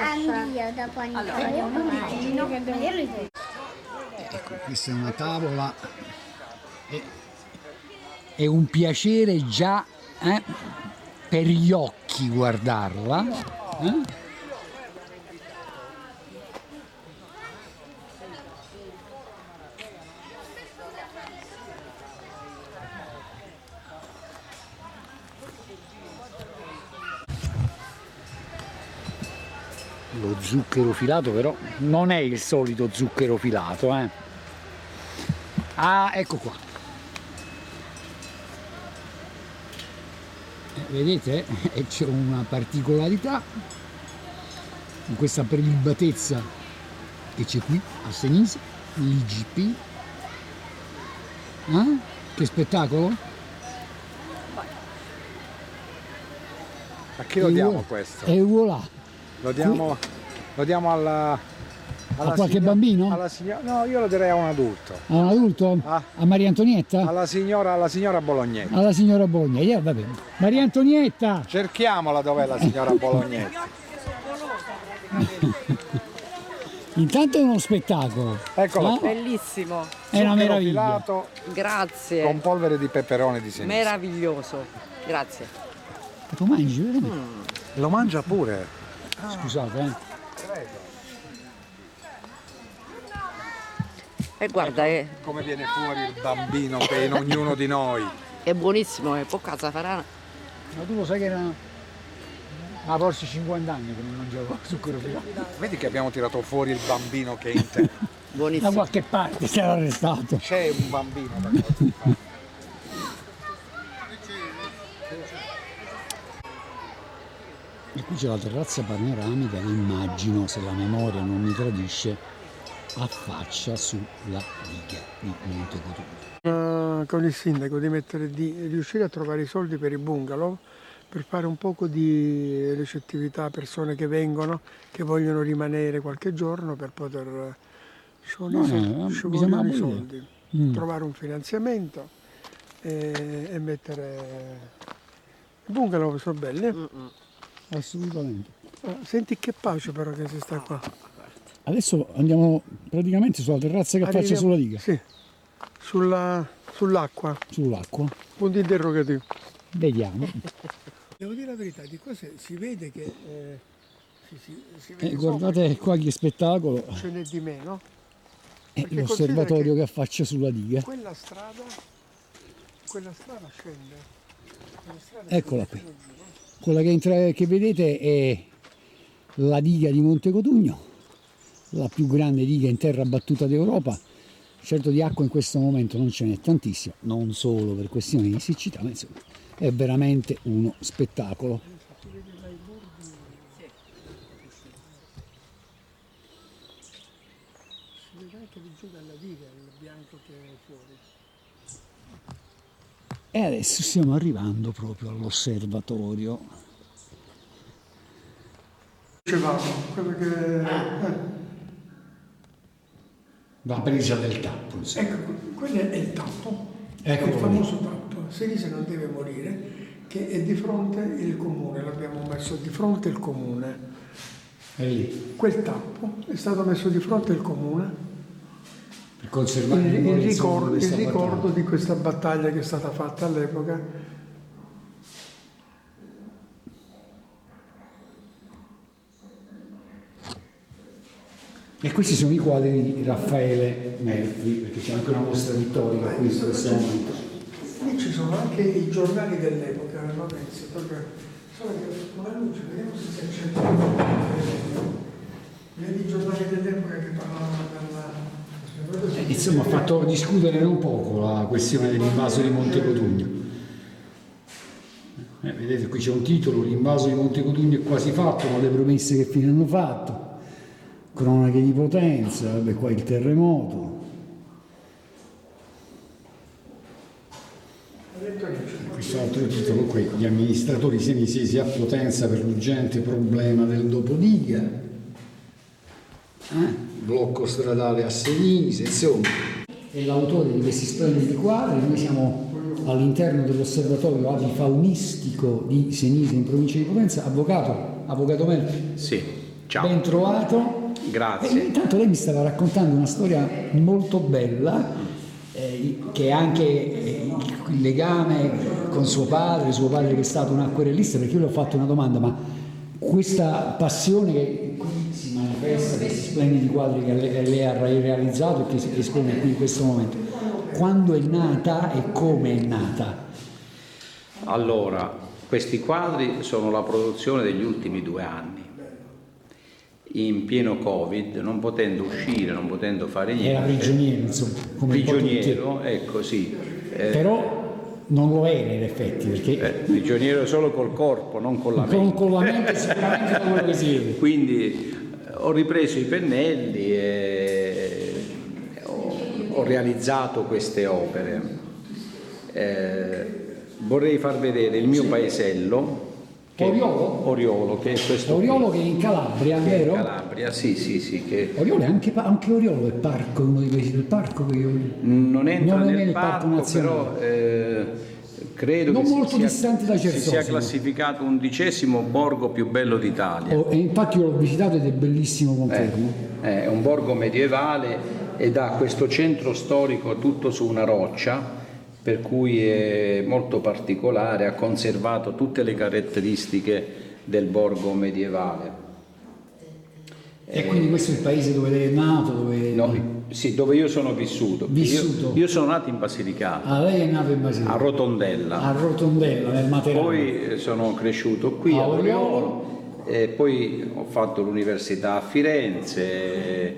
anch'io, dopo anch'io. Ecco, questa è una tavola. È, è un piacere già eh, per gli occhi guardarla. eh? Lo zucchero filato però non è il solito zucchero filato, eh. Ah, ecco qua. Vedete? E c'è una particolarità in questa prelibatezza che c'è qui a Senise, l'IGP. Eh? Che spettacolo? A chi lo diamo questo? E voilà. Lo diamo, lo diamo alla A qualche signora- bambino? alla signora- no, io lo direi a un adulto. A un adulto? A Maria Antonietta? Alla signora, alla signora Bolognese. Alla signora Bologna, eh, va bene. Maria Antonietta! Cerchiamola dov'è la signora Bolognese. Intanto è uno spettacolo. Eccolo eh? qua. Bellissimo. È una meraviglia. filato Grazie. con polvere di peperone di sinistra. Meraviglioso. Grazie. Tu mangi, vedi? Lo mangia pure. Scusate, eh. E guarda, è, Come viene fuori il bambino che è in ognuno di noi. è buonissimo, è poca safarana. Ma tu lo sai che era. Ma forse 50 anni che non mangiavo zucchero filato. Vedi che abbiamo tirato fuori il bambino che è in te. Da qualche parte si era arrestato. C'è un bambino da qualche parte. E qui c'è la terrazza panoramica che immagino, se la memoria non mi tradisce, affaccia sulla diga di Monte Cotugno. Eh, con il sindaco di, mettere, di riuscire a trovare i soldi per i bungalow per fare un poco di ricettività a persone che vengono, che vogliono rimanere qualche giorno per poter... Ci vogliono, No, i soldi, no, ci bisogna vogliono i morire. soldi, Mm. trovare un finanziamento e, e mettere... I bungalow sono belli. eh? Assolutamente. Senti che pace però che si sta qua. Adesso andiamo praticamente sulla terrazza che affaccia sulla diga. Sì, sulla- sull'acqua. Sull'acqua. Punto interrogativo. Vediamo. Devo dire la verità, di qua si, si vede che eh, si, si- si vede guardate qua che spettacolo. sopra, ce n'è di meno. È Perché l'osservatorio considera che affaccia sulla diga. Quella strada, quella strada scende. Quella strada Eccola qui. giù, no? Quella che, entra- che vedete è la diga di Monte Cotugno, la più grande diga in terra battuta d'Europa. Certo di acqua in questo momento non ce n'è tantissimo, non solo per questioni di siccità, ma insomma è veramente uno spettacolo. E adesso stiamo arrivando proprio all'osservatorio. Dicevamo, quello che... eh, La presa del tappo. insomma. ecco, quello è il tappo, Eccolo il famoso tappo. Senise non deve morire, che è di fronte il comune, l'abbiamo messo di fronte il comune. È lì, Quel tappo è stato messo di fronte il comune per conservare il, il ricordo, il ricordo di questa battaglia che è stata fatta all'epoca. E questi sono i quadri di Raffaele Melfi, perché c'è anche una mostra pittorica qui in questo momento. Lì ci sono anche i giornali dell'epoca, penso, proprio, solo che con la luce, vediamo se si accende. Vedi i giornali dell'epoca che parlavano della... Insomma, ha fatto discutere non poco la questione dell'invaso di Monte Cotugno. Eh, vedete, qui c'è un titolo, l'invaso di Monte Cotugno è quasi fatto, ma le promesse che fine hanno fatto. Cronache di potenza, vabbè, qua il terremoto. Questo altro titolo qui, gli amministratori senisesi a potenza per l'urgente problema del dopodiga. eh? blocco stradale a Senise, insomma. È l'autore di questi splendidi quadri, noi siamo all'interno dell'osservatorio avifaunistico di Senise in provincia di Potenza. Avvocato, avvocato Melfi, Sì, ciao. ben trovato. Grazie. E intanto lei mi stava raccontando una storia molto bella, eh, che è anche eh, il legame con suo padre, suo padre che è stato un acquerellista, perché io le ho fatto una domanda, ma questa passione che qui si manifesta, questi splendidi quadri che lei, lei ha realizzato e che si espone qui in questo momento, quando è nata e come è nata? Allora, questi quadri sono la produzione degli ultimi due anni. In pieno Covid, non potendo uscire, non potendo fare niente. Era prigioniero, insomma, come. Prigioniero, ecco sì. Eh, Però non lo era in effetti, perché eh, prigioniero solo col corpo, non con la mente. con, con la mente sicuramente da quello che si vede. Quindi eh, ho ripreso i pennelli e ho, ho realizzato queste opere. Eh, vorrei far vedere il mio paesello. Che Oriolo? Oriolo, che è questo Oriolo qui, che è in Calabria, che è in vero? Calabria, sì, sì, sì. Che Oriolo è anche, anche Oriolo è parco, uno di questi del parco che io... non entra Non nel parco parco, nazionale. però eh, credo Non che si molto sia- distante da si sia classificato undicesimo borgo più bello d'Italia. Oh, e infatti io l'ho visitato ed è bellissimo confermo. Eh, È un borgo medievale ed ha questo centro storico tutto su una roccia, per cui è molto particolare, ha conservato tutte le caratteristiche del borgo medievale. E quindi questo è il paese dove lei è nato, dove... No, sì, dove io sono vissuto. Vissuto. Io, io sono nato in Basilicata, Ah, lei è nato in Basilicata. a Rotondella. A Rotondella, nel Materano. Poi eh, sono cresciuto qui A a Oriolo. E poi ho fatto l'università a Firenze,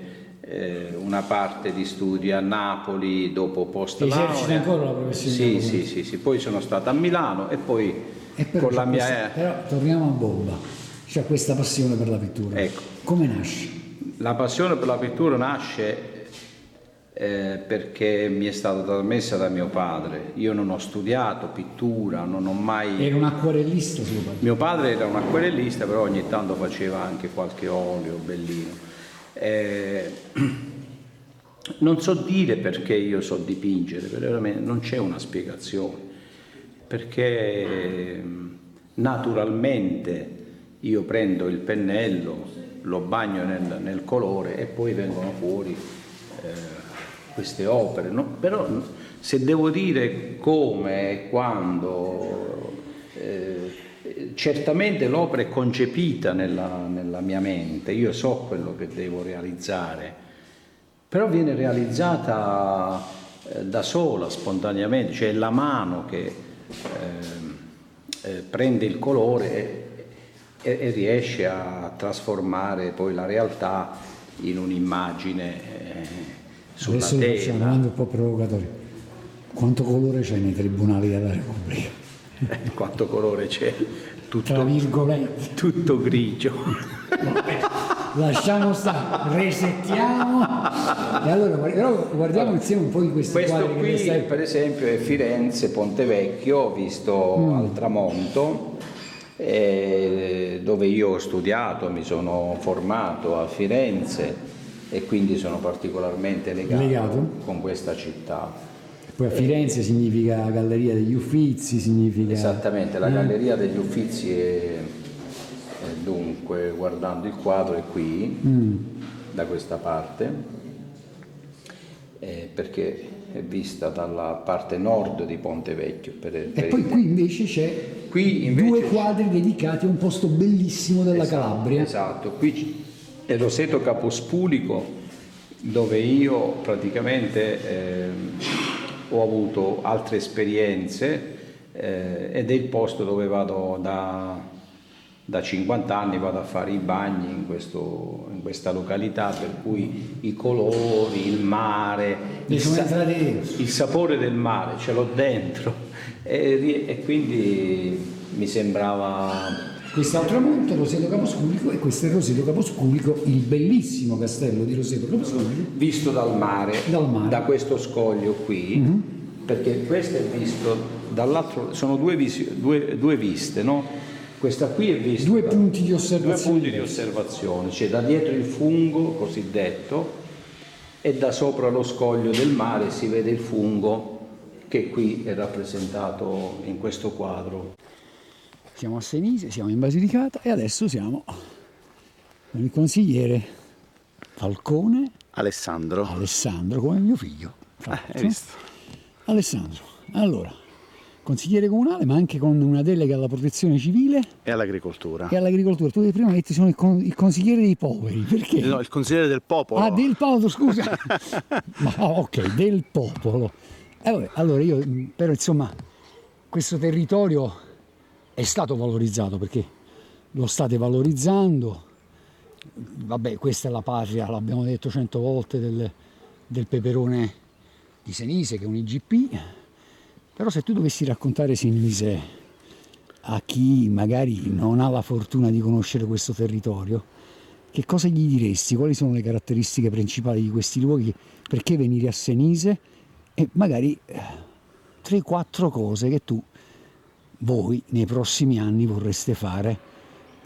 eh, una parte di studi a Napoli dopo post Esercita laurea. ancora la professione Sì, sì, sì, sì, poi sono stato a Milano e poi E però, con la mia questa- però torniamo a bomba, c'è questa passione per la pittura. Ecco. Come nasce? La passione per la pittura nasce eh, perché mi è stata trasmessa da mio padre. Io non ho studiato pittura, non ho mai... Era un acquarellista suo padre. Mio padre era un acquerellista, però ogni tanto faceva anche qualche olio bellino. Eh, non so dire perché io so dipingere, veramente non c'è una spiegazione, perché ehm, naturalmente io prendo il pennello, lo bagno nel, nel colore e poi vengono fuori eh, queste opere. no? Però se devo dire come e quando, eh, certamente l'opera è concepita nella, nella mia mente, io so quello che devo realizzare, però viene realizzata eh, da sola, spontaneamente, cioè è la mano che ehm, eh, prende il colore e, e- e riesce a trasformare poi la realtà in un'immagine eh, sulla Adesso tela. domanda un po' provocatoria. Quanto colore c'è nei tribunali della Repubblica? Quanto colore c'è? Tutto, tutto grigio. Lasciamo stare, resettiamo. E allora però guardiamo insieme un po' di questi Questo quadri che qui, per esempio, è Firenze, Pontevecchio, visto Mm. al tramonto, eh, dove io ho studiato, mi sono formato a Firenze e quindi sono particolarmente legato, Legato? con questa città. Poi a Firenze significa Galleria degli Uffizi, significa... Esattamente, la Eh? Galleria degli Uffizi è, è dunque, guardando il quadro, è qui, Mm. da questa parte, eh, perché è vista dalla parte nord di Ponte Vecchio. Per, E per poi il- qui invece c'è Qui invece due quadri dedicati a un posto bellissimo della Calabria. Esatto, qui è Roseto Capospulico dove io praticamente ehm, ho avuto altre esperienze eh, ed è il posto dove vado da, da 50 anni, vado a fare i bagni in, questo- in questa località per cui i colori, il mare, il, sa- il sapore del mare ce l'ho dentro. E, e quindi mi sembrava Questo al tramonto, Roseto Caposculico, e questo è Roseto Caposculico, il bellissimo castello di Roseto Caposculico. visto dal mare, Dal mare. da questo scoglio qui, Mhm. perché questo è visto dall'altro, sono due, visi- due- due viste, no? Questa qui è vista Due punti di due osservazione punti di osservazione, c'è da dietro il fungo cosiddetto e da sopra lo scoglio del mare si vede il fungo che qui è rappresentato in questo quadro. Siamo a Senise, siamo in Basilicata e adesso siamo con il consigliere Falcone Alessandro. Alessandro, come mio figlio. hai visto? Alessandro, allora, consigliere comunale ma anche con una delega alla protezione civile E all'agricoltura. e all'agricoltura. Tu prima hai detto sono il, con- il consigliere dei poveri, perché? No, il consigliere del popolo. Ah, del popolo, scusa. Ma ok, del popolo. Eh, vabbè, allora io, mh, però insomma, questo territorio è stato valorizzato perché lo state valorizzando. Vabbè, questa è la patria, l'abbiamo detto cento volte, del, del peperone di Senise, che è un IGP. Però se tu dovessi raccontare Senise a chi magari non ha la fortuna di conoscere questo territorio, che cosa gli diresti? Quali sono le caratteristiche principali di questi luoghi? Perché venire a Senise? E magari 3-4 cose che tu, voi, nei prossimi anni vorreste fare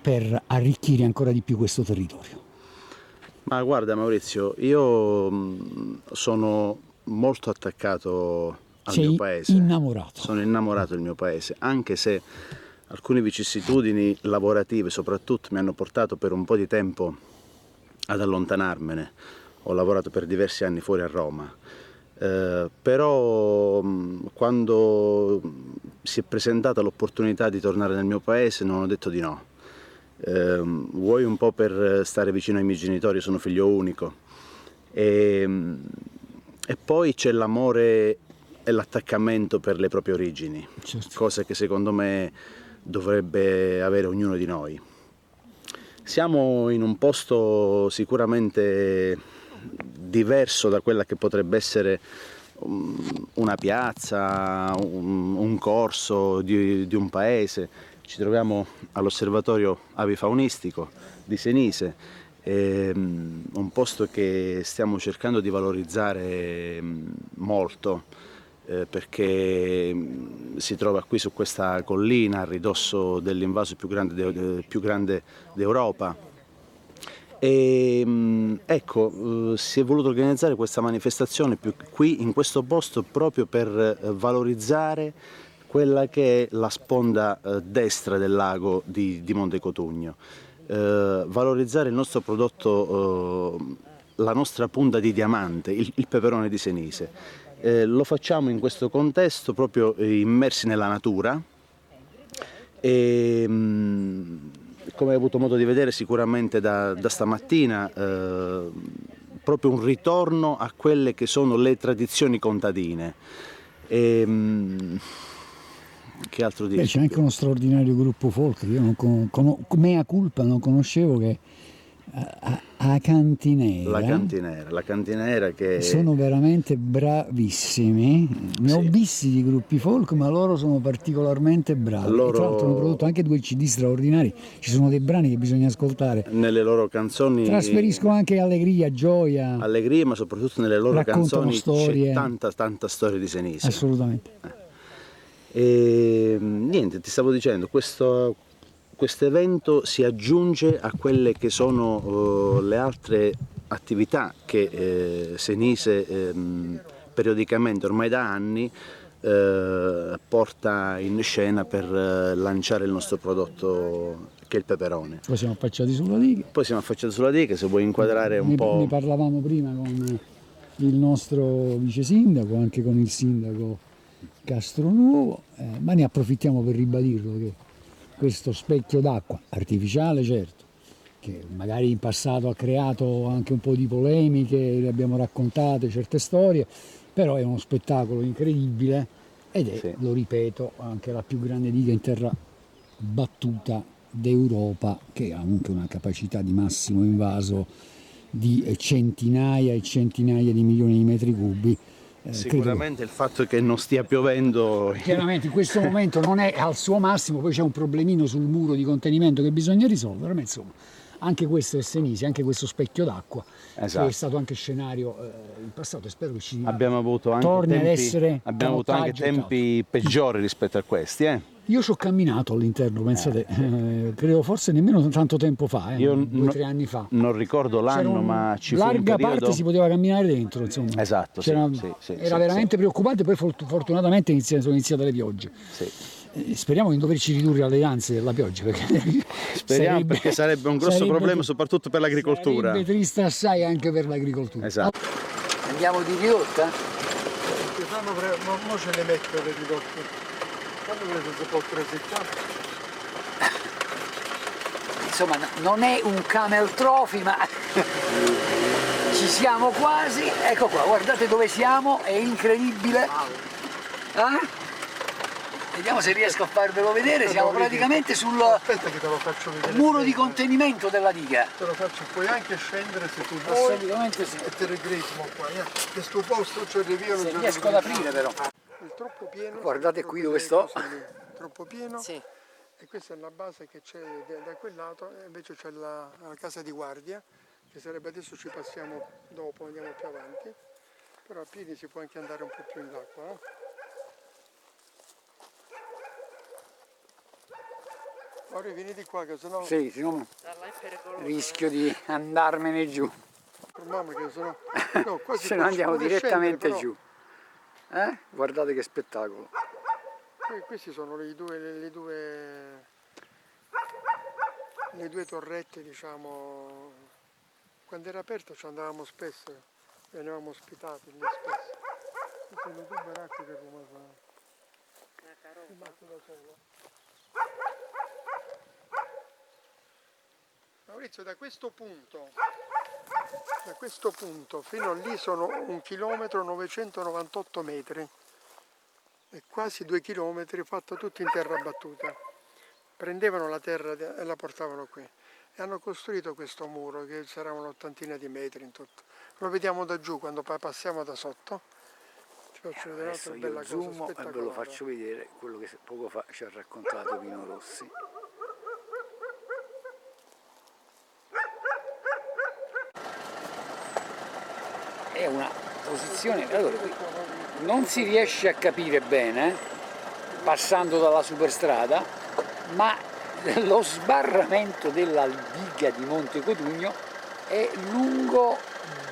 per arricchire ancora di più questo territorio. Ma guarda Maurizio, io mh, sono molto attaccato al Sei mio paese. innamorato. Sono innamorato del mio paese, anche se alcune vicissitudini lavorative soprattutto mi hanno portato per un po' di tempo ad allontanarmene. Ho lavorato per diversi anni fuori a Roma. Eh, però mh, quando si è presentata l'opportunità di tornare nel mio paese non ho detto di no. Ehm, vuoi un po' per stare vicino ai miei genitori, sono figlio unico. E, e poi c'è l'amore e l'attaccamento per le proprie origini, cosa che secondo me dovrebbe avere ognuno di noi. Siamo in un posto sicuramente diverso da quella che potrebbe essere una piazza, un, un corso di, di un paese. Ci troviamo all'osservatorio avifaunistico di Senise, ehm, un posto che stiamo cercando di valorizzare mm, molto eh, perché mm, si trova qui su questa collina a ridosso dell'invaso più grande, d'E- più grande d'Europa. E, mh, ecco, eh, si è voluto organizzare questa manifestazione qui in questo posto proprio per eh, valorizzare quella che è la sponda eh, destra del lago di, di Monte Cotugno. Eh, valorizzare il nostro prodotto, eh, la nostra punta di diamante, il, il peperone di Senise. Eh, lo facciamo in questo contesto proprio immersi nella natura e mh, come hai avuto modo di vedere sicuramente da, da stamattina eh, proprio un ritorno a quelle che sono le tradizioni contadine. E, mh, che altro dire? c'è anche uno straordinario gruppo folk io non con, con- mea culpa non conoscevo che a, a- a Cantinera. La cantinera, la cantinera che Sono veramente bravissimi. Ne ho visti di gruppi folk, ma loro sono particolarmente bravi. Loro- Tra l'altro hanno prodotto anche due CD straordinari. Ci sono dei brani che bisogna ascoltare. nelle loro canzoni Trasferisco anche allegria, gioia. allegria, ma soprattutto nelle loro Raccontano canzoni storie. c'è tanta tanta storia di Senise. Assolutamente. E mh, niente, ti stavo dicendo, questo evento si aggiunge a quelle che sono eh, le altre attività che eh, Senise ehm, periodicamente, ormai da anni, eh, porta in scena per lanciare il nostro prodotto che è il peperone. Poi siamo affacciati sulla diga. Poi siamo affacciati sulla diga, se vuoi inquadrare un Ne, po'... ne parlavamo prima con il nostro vice sindaco, anche con il sindaco Castronuovo, eh, ma ne approfittiamo per ribadirlo che questo specchio d'acqua, artificiale certo, che magari in passato ha creato anche un po' di polemiche, le abbiamo raccontate certe storie, però è uno spettacolo incredibile ed è, lo ripeto, anche la più grande diga in terra battuta d'Europa che ha anche una capacità di massimo invaso di centinaia e centinaia di milioni di metri cubi. Eh, credo- Sicuramente il fatto che non stia piovendo Chiaramente in questo momento non è al suo massimo, poi c'è un problemino sul muro di contenimento che bisogna risolvere, ma insomma anche questo è Senisi, anche questo specchio d'acqua, Esatto. che è stato anche scenario eh, in passato e spero che ci Abbiamo avuto anche torni ad tempi, essere abbiamo avuto anche tempi peggiori rispetto a questi. Eh? Io ci ho camminato all'interno, pensate, eh, credo forse nemmeno tanto tempo fa, eh, Io due o tre anni fa. Non ricordo l'anno, un- ma ci fu un larga periodo... parte si poteva camminare dentro, insomma. Esatto, sì, sì, sì, era sì, veramente preoccupante, poi fort- fortunatamente inizia- sono iniziate le piogge. Eh, Speriamo di non doverci ridurre alle danze della pioggia, perché Speriamo sarebbe- perché sarebbe un grosso sarebbe- problema soprattutto per l'agricoltura. Sarebbe triste assai anche per l'agricoltura. Esatto. Andiamo di ridotta? Che fanno pre- mo, mo ce le metto le ridotte. Insomma, non è un camel trophy, ma ci siamo quasi. Ecco qua, guardate dove siamo, è incredibile. Eh? Vediamo se riesco a farvelo vedere, siamo praticamente sul muro di contenimento della diga. Te lo faccio, puoi anche scendere se tu vuoi. Assolutamente sì. E te regrismo qua, eh. Questo posto ci arriviamo Se riesco ad aprire però. È troppo pieno. Guardate qui dove troppo sto. Troppo pieno. E questa è la base che c'è da quel lato, e invece c'è la, la casa di guardia, che sarebbe adesso ci passiamo dopo, andiamo più avanti. Però a piedi si può anche andare un po' più in là qua. eh. Ora vieni di qua che sennò... Sì, se no rischio di andarmene giù. Mamma che sennò... No, qua si Se no andiamo direttamente scendere, giù. Eh? Guardate che spettacolo. Que- Questi sono le due, le, due, le due torrette, diciamo. Quando era aperto ci andavamo spesso, venivamo ospitati lì spesso. Questi sono due baracche che come fa. Maurizio, da questo punto, da questo punto fino a lì sono un chilometro 998 metri e quasi due chilometri fatto tutto in terra battuta. Prendevano la terra e la portavano qui e hanno costruito questo muro che sarà un'ottantina di metri in tutto. Lo vediamo da giù quando passiamo da sotto. Ti faccio vedere Adesso un'altra bella cosa zoom e ve lo faccio vedere quello che poco fa ci ha raccontato Pino Rossi. È una posizione, allora, qui non si riesce a capire bene passando dalla superstrada, ma lo sbarramento della diga di Monte Cotugno è lungo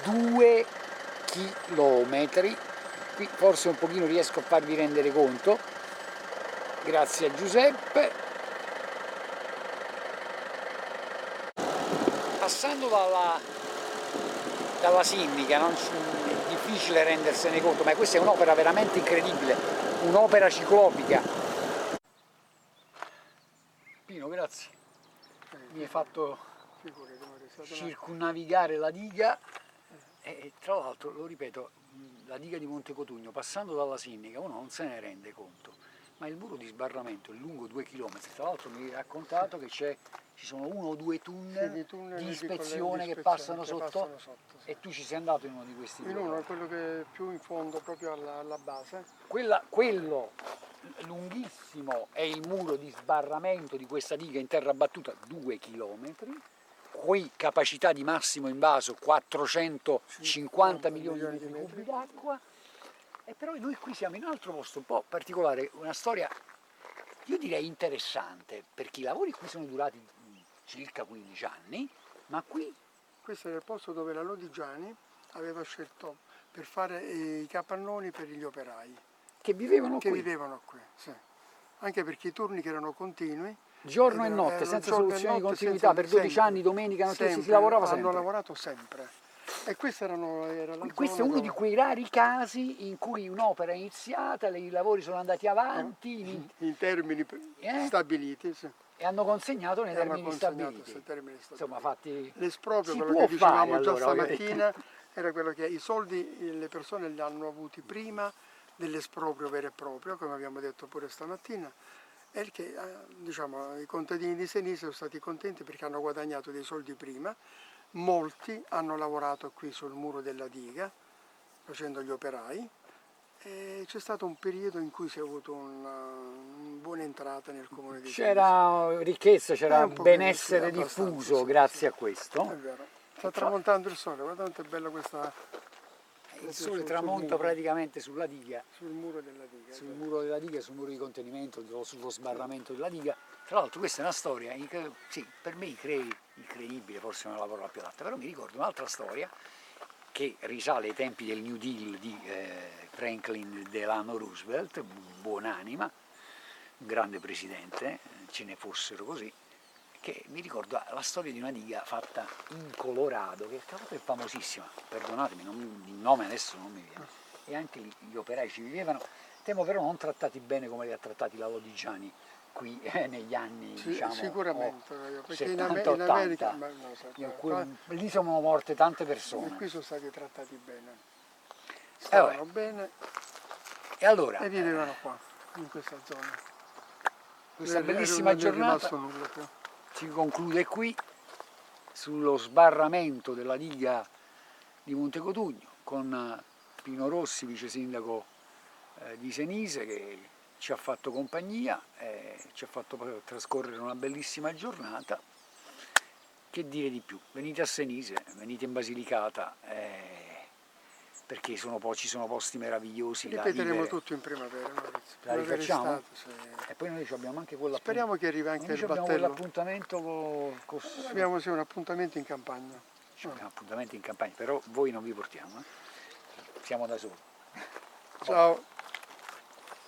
due chilometri. Qui forse un pochino riesco a farvi rendere conto. Grazie a Giuseppe. Passando dalla, dalla Sindica non è difficile rendersene conto, ma questa è un'opera veramente incredibile, un'opera ciclopica. Pino, grazie. Mi hai fatto circumnavigare la diga e tra l'altro, lo ripeto, la diga di Monte Cotugno, passando dalla Sinnica, uno non se ne rende conto, ma il muro di sbarramento è lungo due chilometri, tra l'altro mi hai raccontato che c'è, ci sono uno o due tunnel, Sì, di tunnel di ispezione che passano che sotto passano sotto, e tu ci sei andato in uno di questi In due. uno è quello che è più in fondo, proprio alla, alla base. Quella- quello lunghissimo è il muro di sbarramento di questa diga in terra battuta, 2 km, qui capacità di massimo invaso 450 milioni di metri cubi d'acqua, e però noi qui siamo in un altro posto un po' particolare, una storia io direi interessante, perché i lavori qui sono durati circa 15 anni, ma qui Questo è il posto dove la Lodigiani aveva scelto per fare i capannoni per gli operai. Che vivevano che qui? vivevano qui, sì. Anche perché i turni che erano continui. Giorno e notte, senza soluzione di continuità, senza- per 12 sempre, anni, domenica, notte, si sempre. lavorava Hanno sempre. lavorato sempre. E questa erano, era Questo è uno di dove- quei rari casi in cui un'opera è iniziata, i lavori sono andati avanti in- in termini Eh? stabiliti. sì. e hanno consegnato nei termini consegnato stabiliti. termini stabiliti. Insomma, fatti... L'esproprio, quello che dicevamo già allora, dire. stamattina, era quello che i soldi eh, le persone li hanno avuti prima dell'esproprio vero e proprio, come abbiamo detto pure stamattina, e che eh, diciamo, i contadini di Senise sono stati contenti perché hanno guadagnato dei soldi prima, molti hanno lavorato qui sul muro della diga, facendo gli operai, E c'è stato un periodo in cui si è avuto una, una buona entrata nel comune di C'era ricchezza, c'era Eh, un benessere sì, diffuso sì, grazie a È questo. vero. Sta tramontando il sole, guarda quanto è bella questa... Il sole tramonta praticamente sulla diga, Sul muro della diga. sul muro della diga, sul muro di contenimento, sullo sbarramento della diga. Tra l'altro questa è una storia, sì, per me incre- incredibile, forse non la parola più adatta, però mi ricordo un'altra storia che risale ai tempi del New Deal di eh, Franklin Delano Roosevelt, buonanima, un grande presidente, ce ne fossero così, che mi ricordo la storia di una diga fatta in Colorado, che è famosissima, perdonatemi, non- il nome adesso non mi viene, e anche gli operai ci vivevano, temo però non trattati bene come li ha trattati la Lodigiani qui eh, negli anni Sì, diciamo sicuramente, oh, perché in, 70, Ame- in 80, America... no, in qua- cui lì sono morte tante E persone. qui sono stati trattati bene. Eh, Stavano vabbè. bene E allora, e vivevano qua, in questa zona. questa è- bellissima giornata nulla si conclude qui sullo sbarramento della diga di Montecotugno con eh, Pino Rossi, vice sindaco eh, di Senise, che ci ha fatto compagnia, e ci ha fatto trascorrere una bellissima giornata. Che dire di più? Venite a Senise, venite in Basilicata, eh, perché sono po- ci sono posti meravigliosi Ripeteremo tutto in primavera, Maurizio. La rifacciamo? estate. E poi noi abbiamo anche quella Speriamo che arrivi anche noi il abbiamo battello. quell'appuntamento con, Abbiamo sì, un appuntamento in campagna. abbiamo appuntamenti in campagna, però voi non vi portiamo, eh? siamo da soli. Ciao.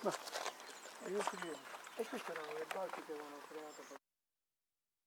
E io ti e questo era un barche che avevano creato.